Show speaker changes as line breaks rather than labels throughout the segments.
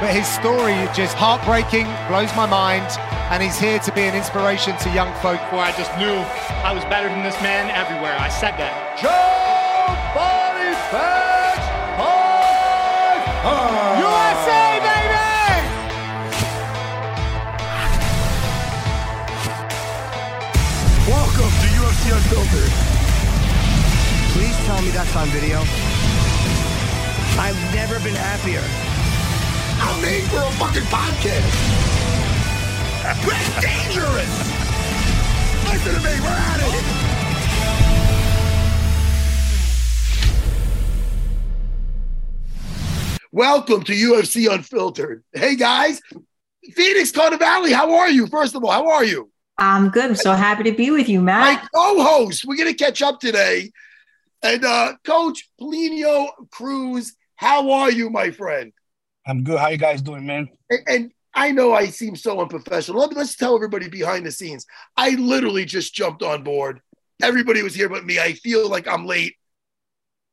But his story is just heartbreaking, blows my mind, and he's here to be an inspiration to young folk.
Where I just knew I was better than this man everywhere. I said that.
Joe Boniface
USA, baby!
Welcome to UFC Unfiltered.
Please tell me that's on video. I've never been happier.
I'm made for a fucking podcast. We're dangerous. Listen to me. We're at it. Welcome to UFC Unfiltered. Hey guys, Phoenix Carnevale, how are you? First of all, how are you?
I'm good. I'm so happy to be with you, Matt.
My co-host, we're gonna catch up today. And uh Coach Plinio Cruz, how are you, my friend?
I'm good. How you guys doing, man?
And, and I know I seem so unprofessional. Let me, let's tell everybody behind the scenes. I literally just jumped on board. Everybody was here but me. I feel like I'm late.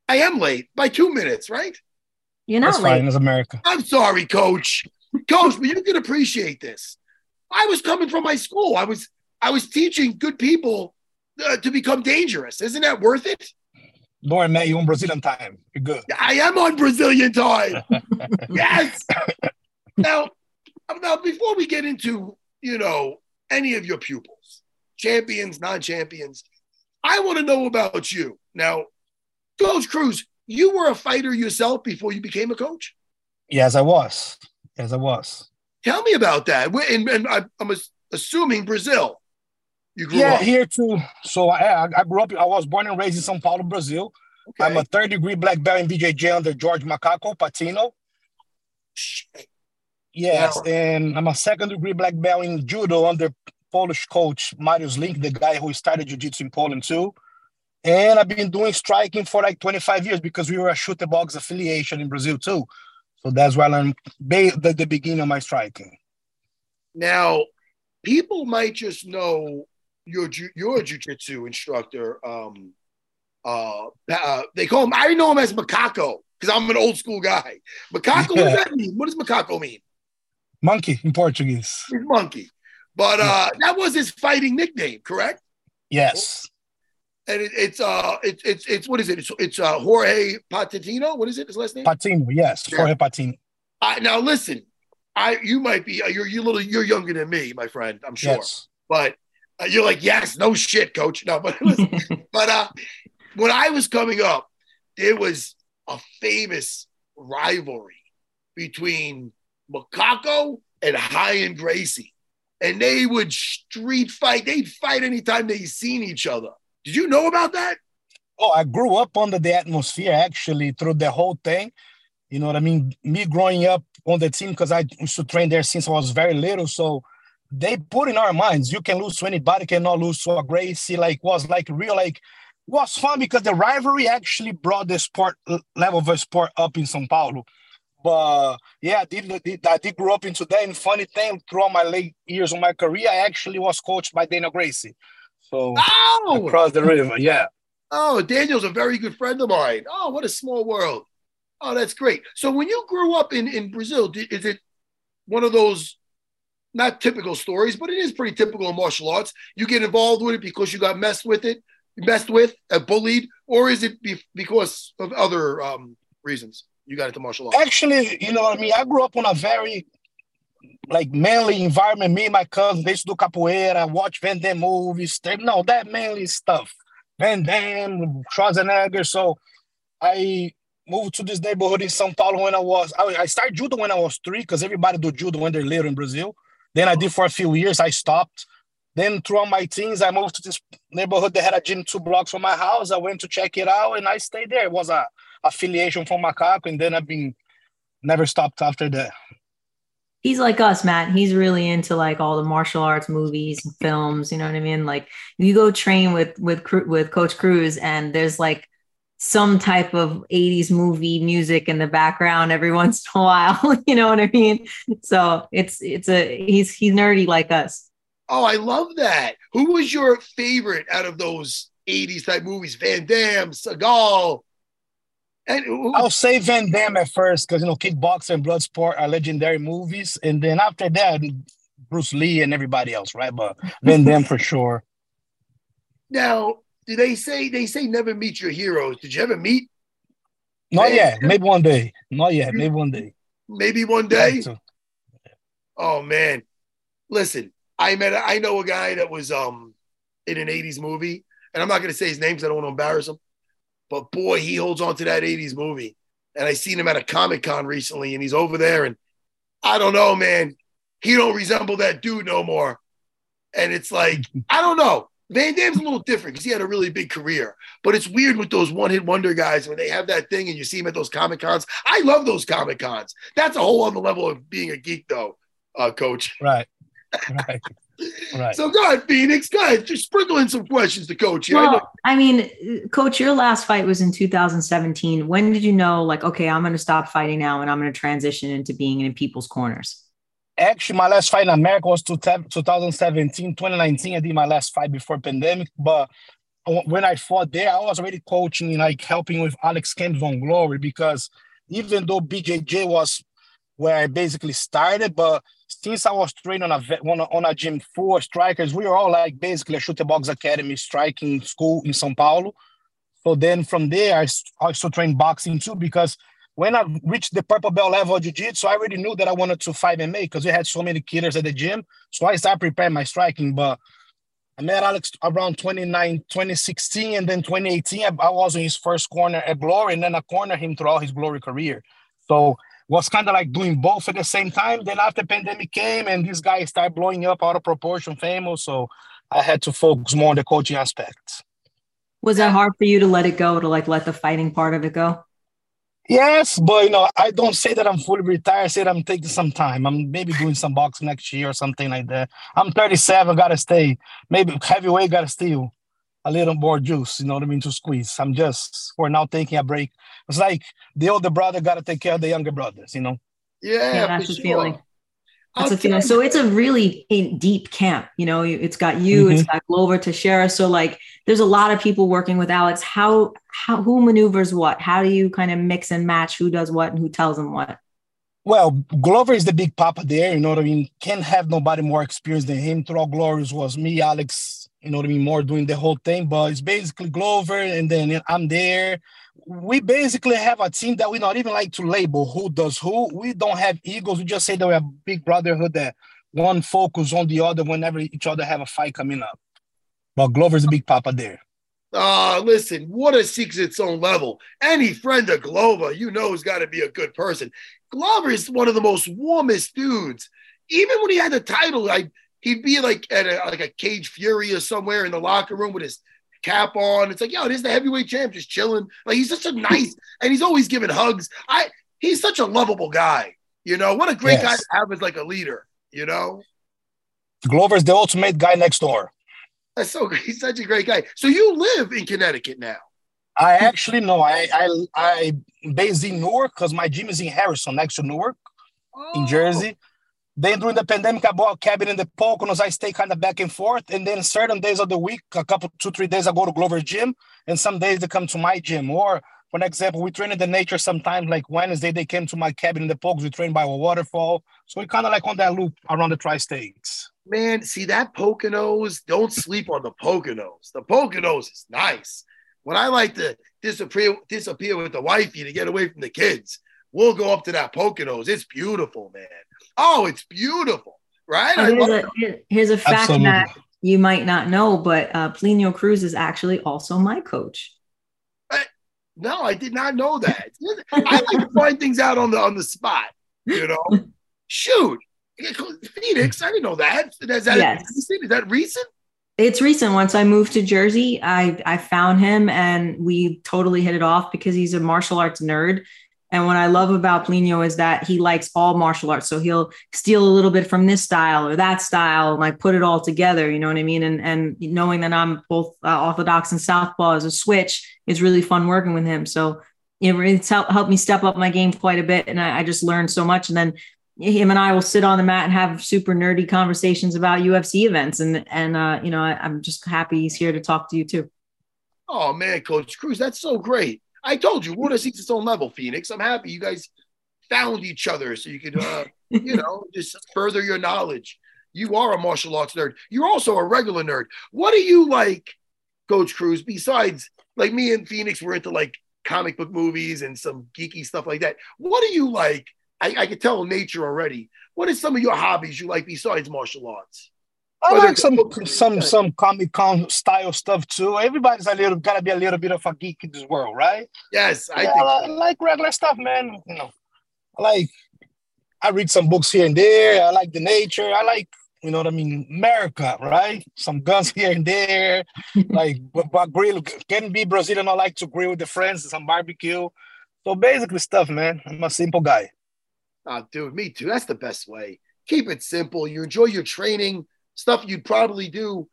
I am late by two minutes, right?
You're
That's
not
fine.
late.
It's America.
I'm sorry, coach. Coach, but you can appreciate this. I was coming from my school. I was I was teaching good people uh, to become dangerous. Isn't that worth it?
Worry, Matt. You're on Brazilian time. You're good.
I am on Brazilian time. yes. Now, now, before we get into you know any of your pupils, champions, non-champions, I want to know about you. Now, Coach Cruz, you were a fighter yourself before you became a coach.
Yes, I was. Yes, I was.
Tell me about that. And, and I'm assuming Brazil. You grew
Yeah,
up.
here too. So I, I grew up. I was born and raised in São Paulo, Brazil.
Okay.
I'm a third degree black belt in BJJ under George Macaco Patino. Yes,
Yeah.
and I'm a second degree black belt in judo under Polish coach Mariusz Link, the guy who started jiu-jitsu in Poland too. And I've been doing striking for like 25 years because we were a Chute Box affiliation in Brazil too. So that's why I'm the, the beginning of my striking.
Now, people might just know your your jujitsu instructor. Um, uh, uh, they call him. I know him as Macaco because I'm an old school guy. Macaco. What does that mean? What does Macaco mean?
Monkey in Portuguese.
He's monkey. But uh, that was his fighting nickname, correct?
Yes.
And it, it's uh, it, it's it's what is it? It's it's uh, Jorge Patino. What is it? His last name?
Patino, yes.
Yeah.
Jorge Patino.
I, now listen, I you might be uh, you're you little you're younger than me, my friend. I'm sure,
Yes.
but you're like yes, no shit, coach. No, but listen, but uh, when I was coming up, there was a famous rivalry between Macaco and Ryan Gracie, and they would street fight. They'd fight anytime they seen each other. Did you know about that?
Oh, I grew up under the atmosphere actually through the whole thing. You know what I mean? Me growing up on the team because I used to train there since I was very little. So they put in our minds, you can lose to anybody, cannot lose to a Gracie. Like was like real, like was fun because the rivalry actually brought the sport level of the sport up in São Paulo. But yeah, I did, I did grow up into that. And funny thing, throughout my late years of my career, I actually was coached by Daniel Gracie. So
Oh,
across the river, yeah.
Oh, Daniel's a very good friend of mine. Oh, what a small world. Oh, that's great. So when you grew up in, in Brazil, did, is it one of those not typical stories, but it is pretty typical in martial arts? You get involved with it because you got messed with it, messed with, uh, bullied, or is it be, because of other um, reasons you got into martial arts?
Actually, you know what I mean. I grew up on a very like manly environment. Me and my cousins, they used to do capoeira, watch Van Damme movies. They know that manly stuff. Van Damme, Schwarzenegger. So I moved to this neighborhood in São Paulo when I was I, I started judo when I was three because everybody do judo when they're little in Brazil. Then I did for a few years. I stopped. Then throughout my teens, I moved to this neighborhood that had a gym two blocks from my house. I went to check it out and I stayed there. It was a affiliation from Macaco, and then I've been never stopped after that.
He's like us, Matt. He's really into like all the martial arts movies and films. You know what I mean? Like you go train with with with Coach Cruz, and there's like some type of 80s movie music in the background every once in a while you know what i mean? So it's it's a he's he's nerdy like us.
Oh i love that. Who was your favorite out of those 80s type movies? Van damme seagal?
And who- i'll say van damme at first because you know kickboxer and bloodsport are legendary movies. And then after that bruce lee and everybody else right? But van damme for sure.
Now do they say they say never meet your heroes? Did you ever meet?
Not yet. Maybe one day. Not yet. Maybe one day.
Maybe one day. Oh man, listen. I met. I know a guy that was um in an '80s movie, and I'm not going to say his name because I don't want to embarrass him. But boy, he holds on to that '80s movie. And I seen him at a Comic Con recently, and he's over there, and I don't know, man. He don't resemble that dude no more. And it's like I don't know. Van Damme's a little different because he had a really big career. But it's weird with those one hit wonder guys when they have that thing and you see them at those Comic Cons. I love those Comic Cons. That's a whole other level of being a geek, though, uh, coach.
Right. Right. Right.
So go ahead, Phoenix. Go ahead. Just sprinkle in some questions to coach.
Well, I, I mean, coach, your last fight was in 2017. When did you know, like, okay, I'm going to stop fighting now and I'm going to transition into being in people's corners?
Actually my last fight in America was 2017, 2019. I did my last fight before pandemic, but when I fought there, I was already coaching, and like helping with Alex Kent von Glory because even though BJJ was where I basically started, but since I was trained on a on a, on a gym for strikers, we were all like basically a Chute Box Academy striking school in São Paulo. So then from there, I also trained boxing too because when I reached the purple belt level of jiu-jitsu, I already knew that I wanted to fight MMA because we had so many killers at the gym. So I started preparing my striking. But I met Alex around 29, 2016, and then 2018, I, I was in his first corner at Glory, and then I cornered him throughout his Glory career. So was kind of like doing both at the same time. Then after pandemic came and this guy started blowing up out of proportion, famous. So I had to focus more on the coaching aspects.
Was that hard for you to let it go, to like let the fighting part of it go?
Yes, but you know, I don't say that I'm fully retired. I said I'm taking some time. I'm maybe doing some boxing next year or something like that. I'm 37, gotta stay. Maybe heavyweight gotta steal a little more juice, you know what I mean, to squeeze. I'm just for now taking a break. It's like the older brother gotta take care of the younger brothers, you know.
Yeah,
yeah that's the sure. feeling. That's a feeling. So it's a really deep camp. You know, it's got you, mm-hmm. it's got Glover, Teixeira. So like, there's a lot of people working with Alex. How how who maneuvers what? How do you kind of mix and match who does what and who tells them what?
Well, Glover is the big papa there. You know what I mean? Can't have nobody more experienced than him. Throughout Glorious was me, Alex. You know what I mean? More doing the whole thing, but it's basically Glover, and then I'm there we basically have a team that we not even like to label who does who. We don't have egos. We just say that we have big brotherhood that one focus on the other whenever each other have a fight coming up. But Glover's a big papa there.
Ah, uh, listen, Water seeks its own level. Any friend of Glover, you know, has got to be a good person. Glover is one of the most warmest dudes. Even when he had the title, like he'd be like at a, like a cage fury or somewhere in the locker room with his cap on. It's like, yo, this is the heavyweight champ just chilling. Like he's such a nice, and he's always giving hugs. I he's such a lovable guy. You know, what a great yes. guy to have as like a leader. You know,
Glover's the ultimate guy next door.
That's so great. He's such a great guy. So you live in Connecticut now.
I actually know. I I I based in Newark because my gym is in Harrison, next to Newark, oh. in Jersey. Then during the pandemic, I bought a cabin in the Poconos. I stay kind of back and forth. And then certain days of the week, a couple, two, three days, I go to Glover Gym. And some days they come to my gym. Or, for example, we train in the nature sometimes. Like Wednesday, they came to my cabin in the Poconos. We train by a waterfall. So we kind of like on that loop around the tri-states.
Man, see that Poconos, don't sleep on the Poconos. The Poconos is nice. when I like to disappear disappear with the wifey to get away from the kids, we'll go up to that Poconos. It's beautiful, man. Oh, it's beautiful, right? I
here's, a, here- here's a fact
Absolutely.
that you might not know, but uh, Plinio Cruz is actually also my coach.
No, I did not know that. I like to find things out on the on the spot. You know, shoot, Phoenix. I didn't know that. Is that
Yes.
is that recent?
It's recent. Once I moved to Jersey, I I found him and we totally hit it off because he's a martial arts nerd. And what I love about Plinio is that he likes all martial arts. So he'll steal a little bit from this style or that style and like put it all together. You know what I mean? And and knowing that I'm both uh, orthodox and southpaw as a switch is really fun working with him. So it really it's helped, helped me step up my game quite a bit. And I, I just learned so much. And then him and I will sit on the mat and have super nerdy conversations about UFC events. And and uh, you know, I, I'm just happy he's here to talk to you too.
Oh man, Coach Cruz, that's so great. I told you, water seeks its own level, Phoenix. I'm happy you guys found each other so you could, uh, you know, just further your knowledge. You are a martial arts nerd. You're also a regular nerd. What do you like, Coach Cruz? Besides, like me and Phoenix, we're into like comic book movies and some geeky stuff like that. What do you like? I, I can tell nature already. What are some of your hobbies you like besides martial arts?
I
Whether
like some some some Comic Con style stuff too. Everybody's a little gotta be a little bit of a geek in this world, right?
Yes, I
Yeah,
think.
I, li- like regular stuff, man. You know, I like I read some books here and there. I like the nature. I like you know what I mean, America, right? Some guns here and there. like but, but grill can be Brazilian. I like to grill with the friends, some barbecue. So basically stuff, man. I'm a simple guy.
Oh, dude, me too. That's the best way. Keep it simple. You enjoy your training, stuff you'd probably do.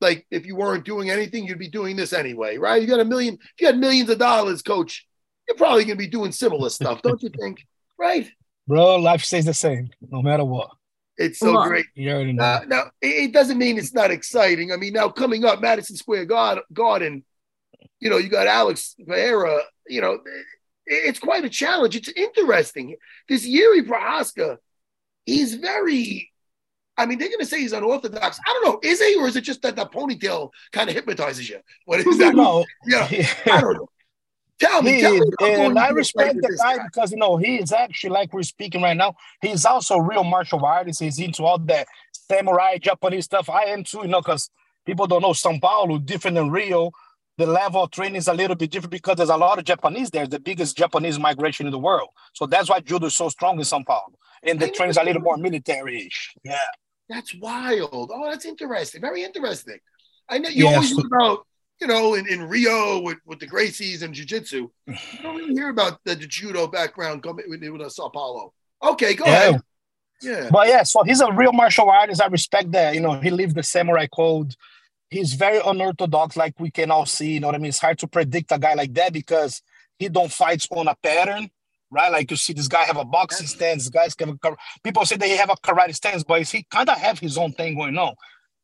Like if you weren't doing anything, you'd be doing this anyway, right? You got a million, if you had millions of dollars, coach, you're probably gonna be doing similar stuff, don't you think? Right?
Bro, life stays the same, no matter what.
It's so
Well,
great.
You already know.
Uh, now, it, it doesn't mean it's not exciting. I mean, now coming up, Madison Square Gar- Garden, you know, you got Alex Pereira, you know, it's quite a challenge. It's interesting. This Jiří Procházka, he's very, I mean, they're going to say he's unorthodox. I don't know. Is he, or is it just that the ponytail kind of hypnotizes you? What is that?
no,
Yeah, I don't know. Tell me.
He
tell me
is, and I respect the
this
guy because you know he is actually like we're speaking right now. He's also a real martial artist. He's into all that samurai Japanese stuff. I am too, you know, because people don't know São Paulo different than Rio. The level of training is a little bit different because there's a lot of Japanese there. The biggest Japanese migration in the world. So that's why judo is so strong in São Paulo. And the
I
training's a little more military-ish. Yeah.
That's wild. Oh, that's interesting. Very interesting. I know you
Yes.
always hear about, you know, in, in Rio with, with the Gracies and jiu-jitsu. You don't really hear about the, the judo background coming with, with Sao Paulo. Okay, go
Yeah.
ahead. Yeah.
But yeah, so he's a real martial artist. I respect that. You know, he lived the samurai code. He's very unorthodox, like we can all see. You know what I mean? It's hard to predict a guy like that because he don't fight on a pattern, right? Like you see this guy have a boxing stance. Guys kar- people say they have a karate stance, but he kind of have his own thing going on.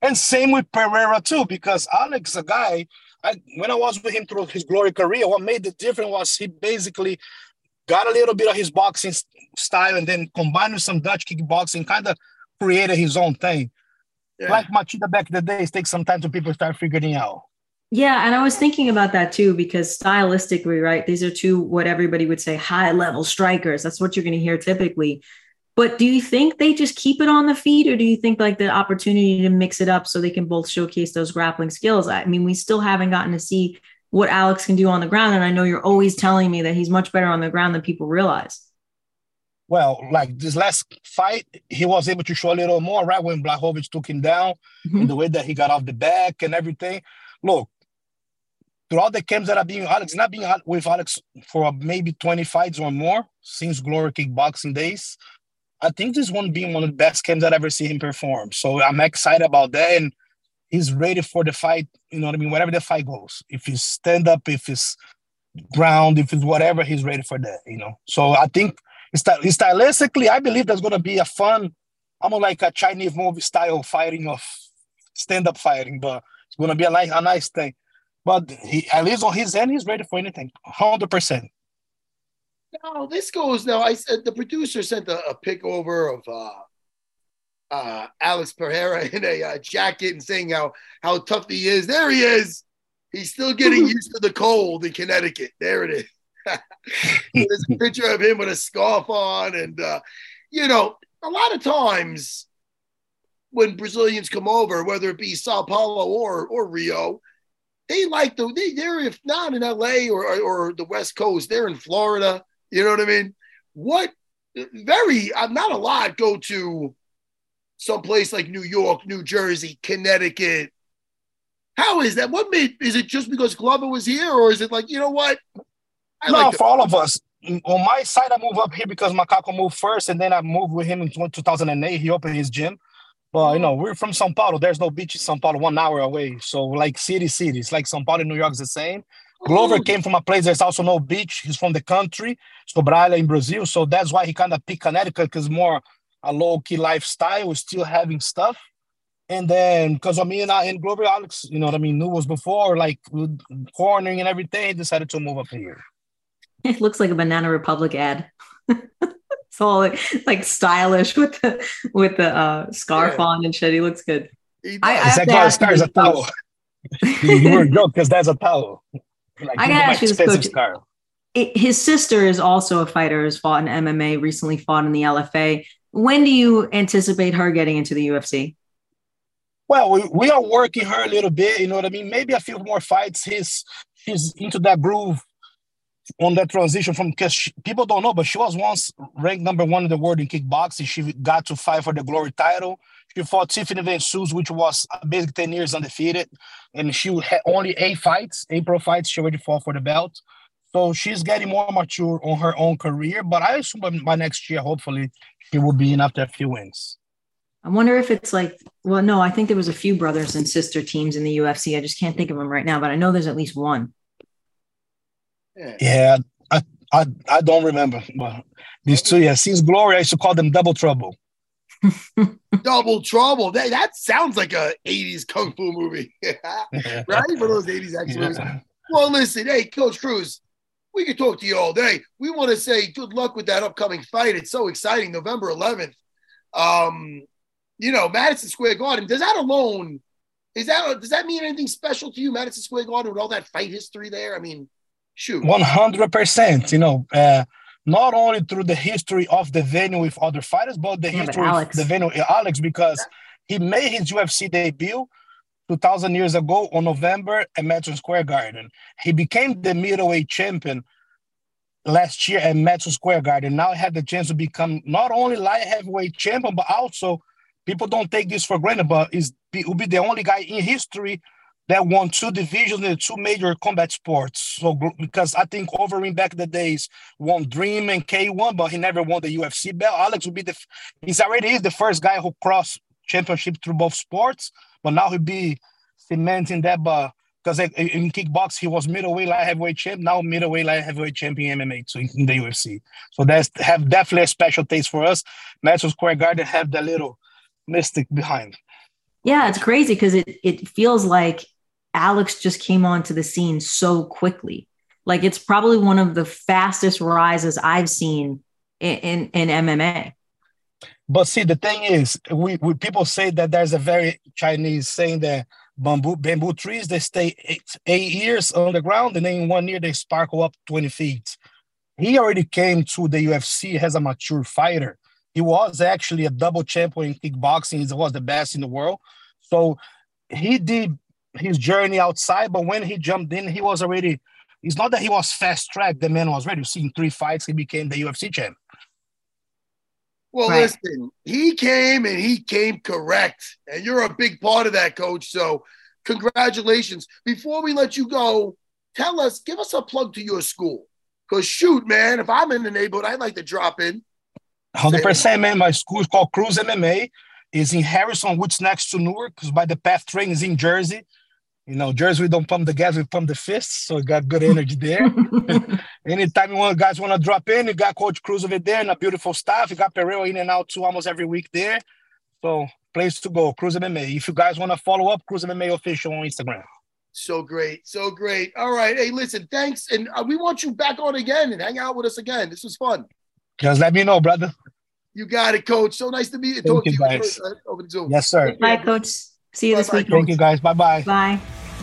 And same with Pereira too, because Alex, a guy, I, when I was with him through his glory career, what made the difference was he basically got a little bit of his boxing style and then combined with some Dutch kickboxing, kind of created his own thing.
yeah.
Like Machida back in the days, takes some time to people start figuring out.
Yeah, and I was thinking about that too because stylistically, right? These are two what everybody would say high level strikers. That's what you're going to hear typically. But do you think they just keep it on the feet, or do you think like the opportunity to mix it up so they can both showcase those grappling skills? I mean, we still haven't gotten to see what Alex can do on the ground, and I know you're always telling me that he's much better on the ground than people realize.
Well, like this last fight, he was able to show a little more, right? When Blachowicz took him down,
Mhm.
and the way that he got off the back and everything. Look, throughout the camps that are being Alex, not being with Alex for maybe 20 fights or more since Glory Kickboxing days. I think this one being one of the best camps I've ever seen him perform. So I'm excited about that. And he's ready for the fight. You know what I mean? Whatever the fight goes. If it's stand up, if it's ground, if it's whatever, he's ready for that, you know. So I think sty- stylistically, I believe there's gonna be a fun, almost like a Chinese movie style fighting of stand-up fighting, but it's gonna be a nice, a nice thing. But he at least on his end, he's ready for anything, hundred percent.
No, this goes now. I said the producer sent a, a pic over of uh, uh, Alex Pereira in a uh, jacket and saying how how tough he is. There he is. He's still getting used to the cold in Connecticut. There it is. There's a picture of him with a scarf on, and uh, you know, a lot of times when Brazilians come over, whether it be Sao Paulo or or Rio, they like the they, they're if not in LA or, or the West Coast, they're in Florida. You know what I mean? What very uh, not a lot go to someplace like New York, New Jersey, Connecticut. How is that? What made is it just because Glover was here, or is it like you know what?
I no, like for all of us. On my side, I moved up here because Macaco moved first, and then I moved with him in 2008. He opened his gym. But you know, we're from São Paulo. There's no beach in São Paulo, one hour away. So like city, cities, like São Paulo, New York is the same. Glover oh. came from a place there's also no beach. He's from the country, Sobrália in Brazil. So that's why he kind of picked Connecticut because more a low key lifestyle, We're still having stuff. And then because I mean, I, and Glover Alex, you know what I mean, knew was before like cornering and everything, decided to move up here.
It looks like a Banana Republic ad. it's all like, like, stylish with the with the uh, scarf yeah. on and shit. He looks good.
He I, I that scarf a towel. you were joke because that's a towel.
Like, I gotta ask you this, coach. Scarf. It, his sister is also a fighter. Has fought in MMA. Recently fought in the LFA. When do you anticipate her getting into the UFC?
Well, we, we are working her a little bit. You know what I mean? Maybe a few more fights. He's she's into that groove on that transition from because people don't know, but she was once ranked number one in the world in kickboxing. She got to fight for the glory title. She fought Tiffany Van Soest, which was basically 10 years undefeated. And she had only eight fights, eight pro fights. She already fought for the belt. So she's getting more mature on her own career. But I assume by next year, hopefully, she will be in after a few wins.
I wonder if it's like, well, no, I think there was a few brothers and sister teams in the UFC. I just can't think of them right now, but I know there's at least one.
Yeah, I, I, I don't remember. But these two, yeah, since Glory, I used to call them Double Trouble.
Double Trouble. That, that sounds like a 80s kung fu movie, right? One of those 80s action movies. Well, listen, hey, Coach Cruz, we could talk to you all day. We want to say good luck with that upcoming fight. It's so exciting, November 11th. Um, you know, Madison Square Garden. Does that alone is that does that mean anything special to you, Madison Square Garden, with all that fight history there? I mean, shoot,
one hundred percent. You know, uh, not only through the history of the venue with other fighters, but the yeah, history but of the venue, Alex, because he made his UFC debut 2,000 years ago on November at Madison Square Garden. He became the middleweight champion last year at Madison Square Garden. Now he had the chance to become not only light heavyweight champion, but also people don't take this for granted, but is will be the only guy in history that won two divisions in two major combat sports. So because I think Overeem back in the days won Dream and K1, but he never won the UFC belt. Alex would be the he's already is the first guy who crossed championship through both sports, but now he'll be cementing that. But because in kickbox he was middleweight light heavyweight champ, now middleweight light heavyweight champion MMA so in the UFC. So that's have definitely a special taste for us. Madison Square Garden have that little mystic behind.
Yeah, it's crazy because it it feels like Alex just came onto the scene so quickly. Like it's probably one of the fastest rises I've seen in, in, in MMA.
But see, the thing is, we, we, people say that there's a very Chinese saying that bamboo bamboo trees they stay eight, eight years on the ground, and then one year they sparkle up 20 feet. He already came to the UFC as a mature fighter. He was actually a double champion in kickboxing. He was the best in the world. So he did his journey outside, but when he jumped in, he was already. It's not that he was fast track. The man was ready. Seeing three fights, he became the UFC champ.
Well, right. listen, he came and he came correct, and you're a big part of that, coach. So, congratulations. Before we let you go, tell us, give us a plug to your school. Because, shoot, man, if I'm in the neighborhood, I'd like to drop in.
100%, man. My school is called Cruz MMA. Is in Harrison, which next to Newark, because by the PATH train is in Jersey. You know, Jersey, we don't pump the gas, we pump the fists. So we got good energy there. Anytime you want guys want to drop in, you got Coach Cruz over there and a beautiful staff. You got Pereira in and out too almost every week there. So place to go, Cruz MMA. If you guys want to follow up, Cruz MMA official on Instagram.
So great, so great. All right, hey, listen, thanks, and uh, we want you back on again and hang out with us again. This was fun.
Just let me know, brother.
You got it, Coach. So nice to meet you. Talk you, to you guys. over the Zoom.
Yes, sir.
Bye, Coach. See you Bye-bye. this week.
Thank you guys. Bye-bye.
Bye.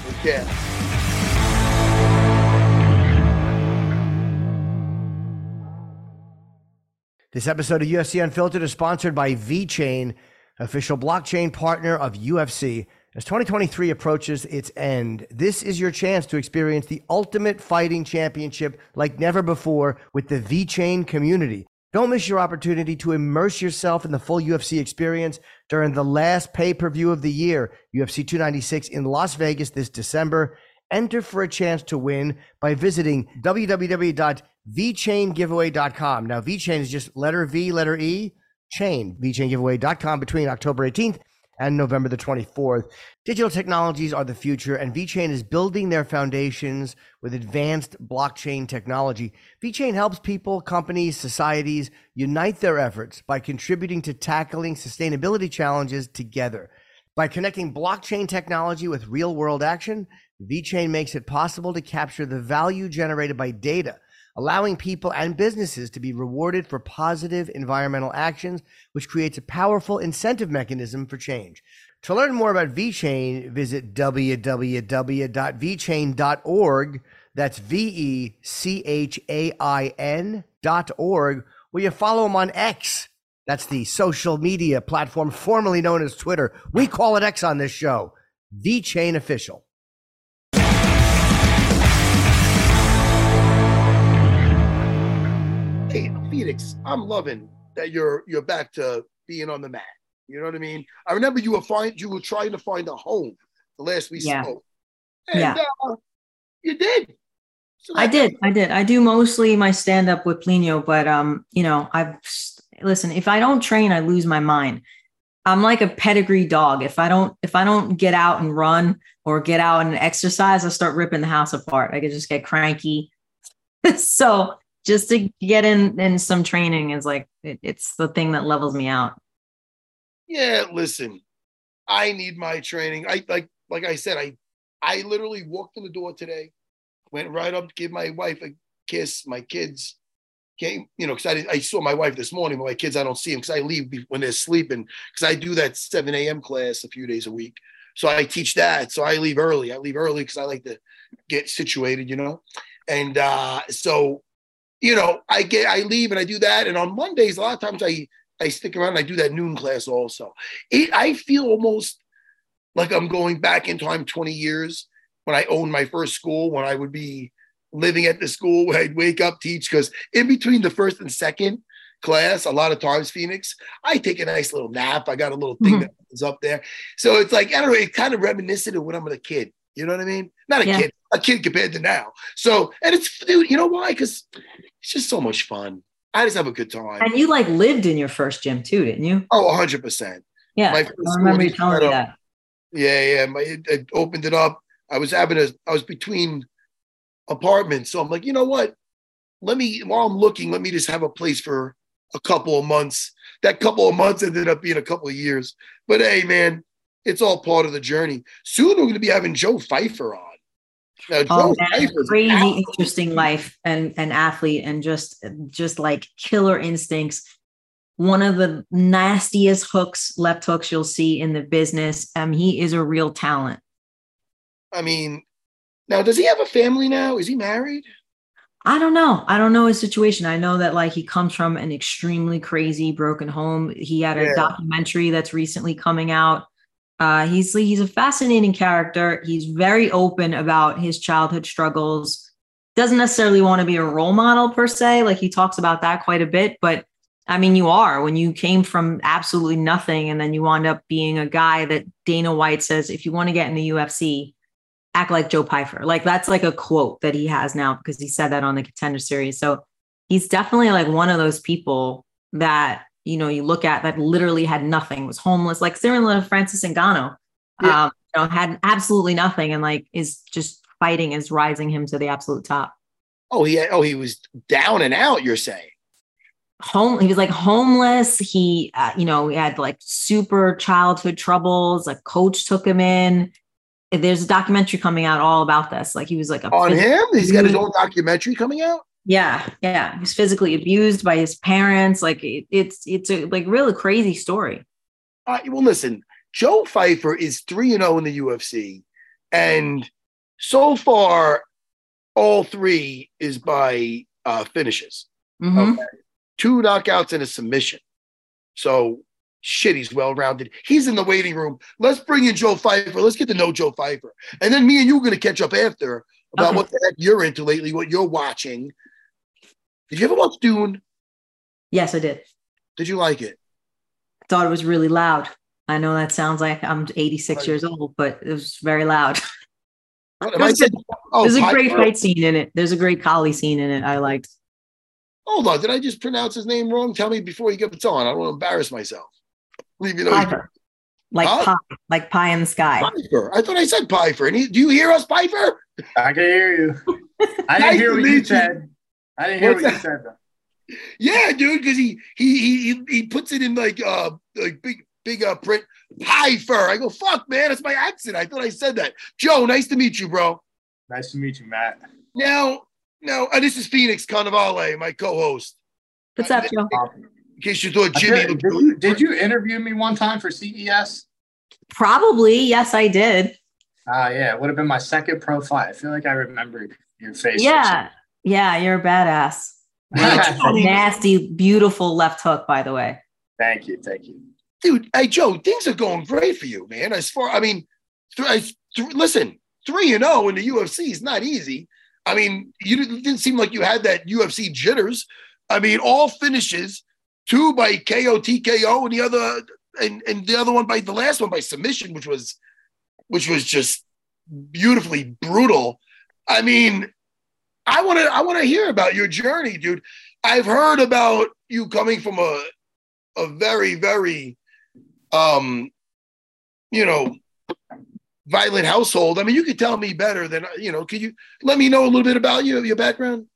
Take care.
This episode of UFC Unfiltered is sponsored by VeChain, official blockchain partner of UFC. As 2023 approaches its end, this is your chance to experience the ultimate fighting championship like never before with the VeChain community. Don't miss your opportunity to immerse yourself in the full UFC experience during the last pay per view of the year, UFC 296 in Las Vegas this December. Enter for a chance to win by visiting www.vchaingiveaway.com. Now, VeChain is just letter V, letter E, chain, vchaingiveaway.com between October 18th and November the 24th. Digital technologies are the future, and VeChain is building their foundations with advanced blockchain technology. VeChain helps people, companies, societies unite their efforts by contributing to tackling sustainability challenges together. By connecting blockchain technology with real world action, VeChain makes it possible to capture the value generated by data allowing people and businesses to be rewarded for positive environmental actions, which creates a powerful incentive mechanism for change. To learn more about VeChain, visit www.vechain.org. That's V E C H A I N dot org, where you follow them on X. That's the social media platform formerly known as Twitter. We call it X on this show. VeChain Official.
Hey, Phoenix, I'm loving that you're you're back to being on the mat. You know what I mean? I remember you were find you were trying to find a home the last we
Yeah.
spoke. And
Yeah.
uh, you did. So
I did. I did. I do mostly my stand up with Plinio, but um, you know, I've listen, if I don't train, I lose my mind. I'm like a pedigree dog. If I don't if I don't get out and run or get out and exercise, I start ripping the house apart. I could just get cranky. so just to get in in some training is like it, it's the thing that levels me out.
Yeah, listen, I need my training. I like like I said, I I literally walked in the door today, went right up to give my wife a kiss. My kids came, you know, because I, I saw my wife this morning, but my kids I don't see them because I leave when they're sleeping because I do that 7 a.m. class a few days a week. So I teach that. So I leave early. I leave early because I like to get situated, you know. And uh, so, you know, I get I leave and I do that. And on Mondays, a lot of times I I stick around and I do that noon class also. It, I feel almost like I'm going back in time 20 years when I owned my first school, when I would be living at the school where I'd wake up, teach, because in between the first and second class, a lot of times, Phoenix, I take a nice little nap. I got a little thing
Mhm.
that is up there. So it's like, I don't know, it kind of reminiscent of when I'm a kid. You know what I mean? Not a
Yeah.
kid, a kid compared to now. So, and it's, dude, you know why? Because it's just so much fun. I just have a good time.
And you like lived in your first gym too, didn't you?
Oh, 100%.
Yeah.
My
I remember you telling me that.
Yeah, yeah. My it, it opened it up. I was having a I was between apartments. So I'm like, you know what? Let me while I'm looking, let me just have a place for a couple of months. That couple of months ended up being a couple of years. But hey, man, it's all part of the journey. Soon we're gonna be having Joe Pyfer on. Now,
Oh, crazy
out.
interesting life and an athlete and just just like killer instincts one of the nastiest hooks left hooks you'll see in the business um he is a real talent
I mean, now does he have a family now? Is he married?
i don't know i don't know his situation i know that like he comes from an extremely crazy broken home he had a
Yeah.
documentary that's recently coming out uh he's he's a fascinating character he's very open about his childhood struggles doesn't necessarily want to be a role model per se like he talks about that quite a bit but I mean, you are when you came from absolutely nothing and then you wound up being a guy that Dana White says, if you want to get in the UFC, act like Joe Pyfer. Like that's like a quote that he has now because he said that on the contender series. So he's definitely like one of those people that, you know, you look at that literally had nothing, was homeless, like similar to Francis Ngannou,
Yeah.
um, you know, had absolutely nothing and like is just fighting is rising him to the absolute top.
Oh, he oh he was down and out. You're saying?
home he was like homeless he uh, you know he had like super childhood troubles a coach took him in there's a documentary coming out all about this like he was like a
On him? He's got his own documentary coming out.
Yeah yeah he was physically abused by his parents like it, it's it's a like really crazy story
Uh, well, listen, Joe Pyfer is 3 and 0 in the UFC. And so far, all three is by uh, finishes.
Mhm.
Okay. two knockouts and a submission. So shit, he's well rounded. He's in the waiting room. Let's bring in Joe Pyfer. Let's get to know Joe Pyfer. And then me and you are going to catch up after about
Okay.
what the heck you're into lately, what you're watching. Did you ever watch Dune?
Yes, I did.
Did you like it?
I Thought it was really loud. I know that sounds like I'm 86
Right.
years old, but it was very loud.
What, if I
There's
said, oh,
There's a great
Pyfer?
fight scene in it. There's a great collie scene in it. I liked.
Hold on. Did I just pronounce his name wrong? Tell me before you get it on. I don't want to embarrass myself. Leave you know.
Piper. Like
Huh?
pie, like pie in the sky.
Pyfer. I thought I said Piper. And he, do you hear us, Piper?
I can hear you. I
Nice
didn't hear
to
what
meet
you
you.
said. I didn't hear
What's
what you
that?
said though.
Yeah, dude, because he, he he he he puts it in like uh like big big uh print Pyfer. I go, fuck man, that's my accent. I thought I said that. Joe, nice to meet you, bro.
Nice to meet you, Matt.
Now, now, uh, this is Phoenix Carnevale, my co-host.
What's up, Joe?
In case you thought Jimmy
feel-
looked
did, you, did you interview me one time for CES?
Probably. Yes, I did.
Ah, yeah, it would have been my second pro fight. I feel like I remember your face. or
Yeah. Yeah, you're a badass.
something.
Nasty, beautiful left hook, by the way.
thank you, thank you.
dude. Hey, Joe, things are going great for you, man. As far, I mean, th- I- th- listen, three and zero in the UFC is not easy. I mean, you didn't, didn't seem like you had that UFC jitters. I mean, all finishes, two by KO, TKO, and the other, and and the other one by the last one by submission, which was, which was just beautifully brutal. I mean, I want to, I want to hear about your journey, dude. I've heard about you coming from a, a very, very um, you know, violent household. I mean, you could tell me better than you know. Could you let me know a little bit about you, your background?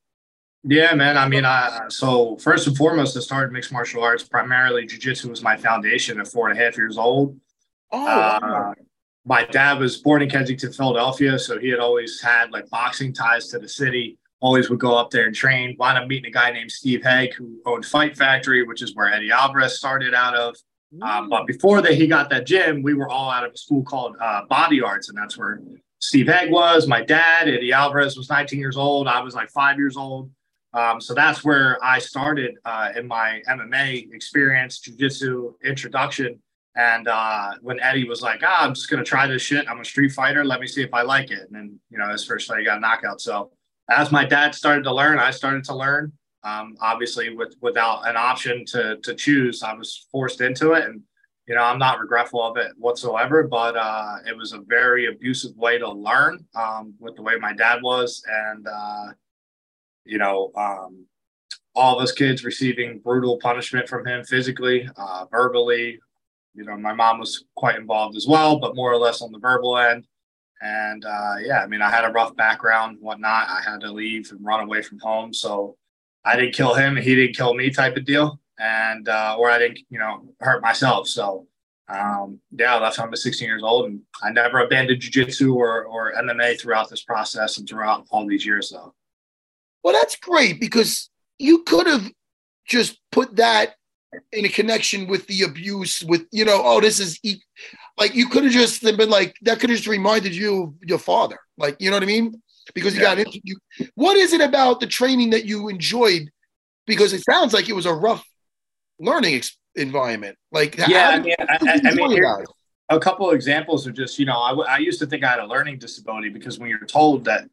Yeah, man. I mean, I so first and foremost, I started mixed martial arts. Primarily, jujitsu was my foundation at four and a half years old.
Oh, wow.
My dad was born in Kensington, Philadelphia, so he had always had like boxing ties to the city. Always would go up there and train. Wound up meeting a guy named Steve Haig who owned Fight Factory, which is where Eddie Alvarez started out of. Um, but before that, he got that gym. We were all out of a school called uh, Body Arts, and that's where Steve Haig was. My dad, Eddie Alvarez, was 19 years old. I was like five years old. Um, so that's where I started uh, in my MMA experience, jujitsu introduction. And uh, when Eddie was like, ah, I'm just going to try this shit. I'm a street fighter. Let me see if I like it. And then, you know, his first fight, he got a knockout. So as my dad started to learn, I started to learn. Um, obviously, with without an option to to choose, I was forced into it. And, you know, I'm not regretful of it whatsoever, but uh, it was a very abusive way to learn um, with the way my dad was. And, uh, you know, um, all of us kids receiving brutal punishment from him physically, uh, verbally. You know, my mom was quite involved as well, but more or less on the verbal end. And uh, yeah, I mean, I had a rough background, whatnot. I had to leave and run away from home. So I didn't kill him, he didn't kill me, type of deal. And uh, or I didn't, you know, hurt myself. So um, yeah, left when I was 16 years old, and I never abandoned jujitsu or or MMA throughout this process and throughout all these years, though.
Well, that's great because you could have just put that in a connection with the abuse, with you know, oh, this is e-, like you could have just been like that. Could have just reminded you of your father, like you know what I mean? Because you
Yeah.
got into you. What is it about the training that you enjoyed? Because it sounds like it was a rough learning ex- environment. Like
Yeah, I mean, I, I, I mean, here- a couple of examples are just, you know, I, I used to think I had a learning disability because when you're told that,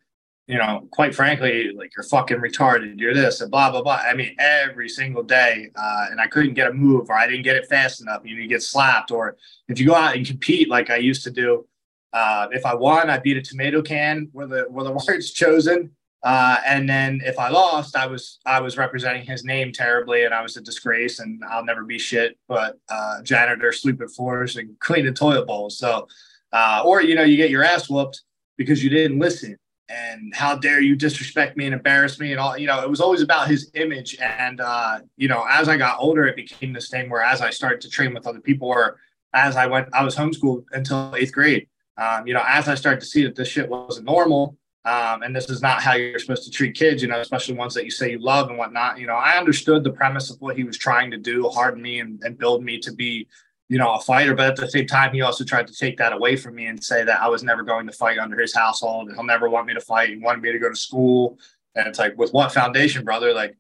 you know, quite frankly, like you're fucking retarded, you're this and blah, blah, blah. I mean, every single day, uh, and I couldn't get a move or I didn't get it fast enough. You get slapped. Or if you go out and compete like I used to do, uh, if I won, I beat a tomato can where the, where the words chosen. Uh, and then if I lost, I was I was representing his name terribly, and I was a disgrace, and I'll never be shit. But uh, janitor, sweeping floors, and cleaning toilet bowls. So, uh, or you know, you get your ass whooped because you didn't listen, and how dare you disrespect me and embarrass me, and all. You know, it was always about his image. And uh, you know, as I got older, it became this thing where as I started to train with other people, or as I went, I was homeschooled until eighth grade. Um, you know, as I started to see that this shit wasn't normal, um, and this is not how you're supposed to treat kids, you know, especially ones that you say you love and whatnot. You know, I understood the premise of what he was trying to do, harden me and, and build me to be, you know, a fighter. But at the same time, he also tried to take that away from me and say that I was never going to fight under his household. and He'll never want me to fight. He wanted me to go to school. And it's like, with what foundation, brother? Like,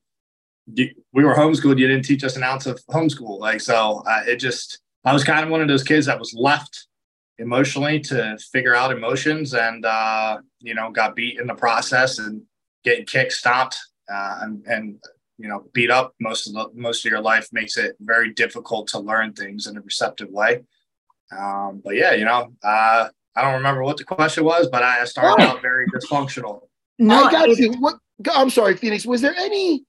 we were homeschooled. You didn't teach us an ounce of homeschool. Like, so uh, it just, I was kind of one of those kids that was left emotionally to figure out emotions and, uh, you know, got beat in the process and getting kicked, stopped, uh, and, and, you know, beat up most of the, most of your life makes it very difficult to learn things in a receptive way. Um, but yeah, you know, uh, I don't remember what the question was, but I started oh. out very dysfunctional.
No, I got you. What? I'm sorry, Phoenix. Was there any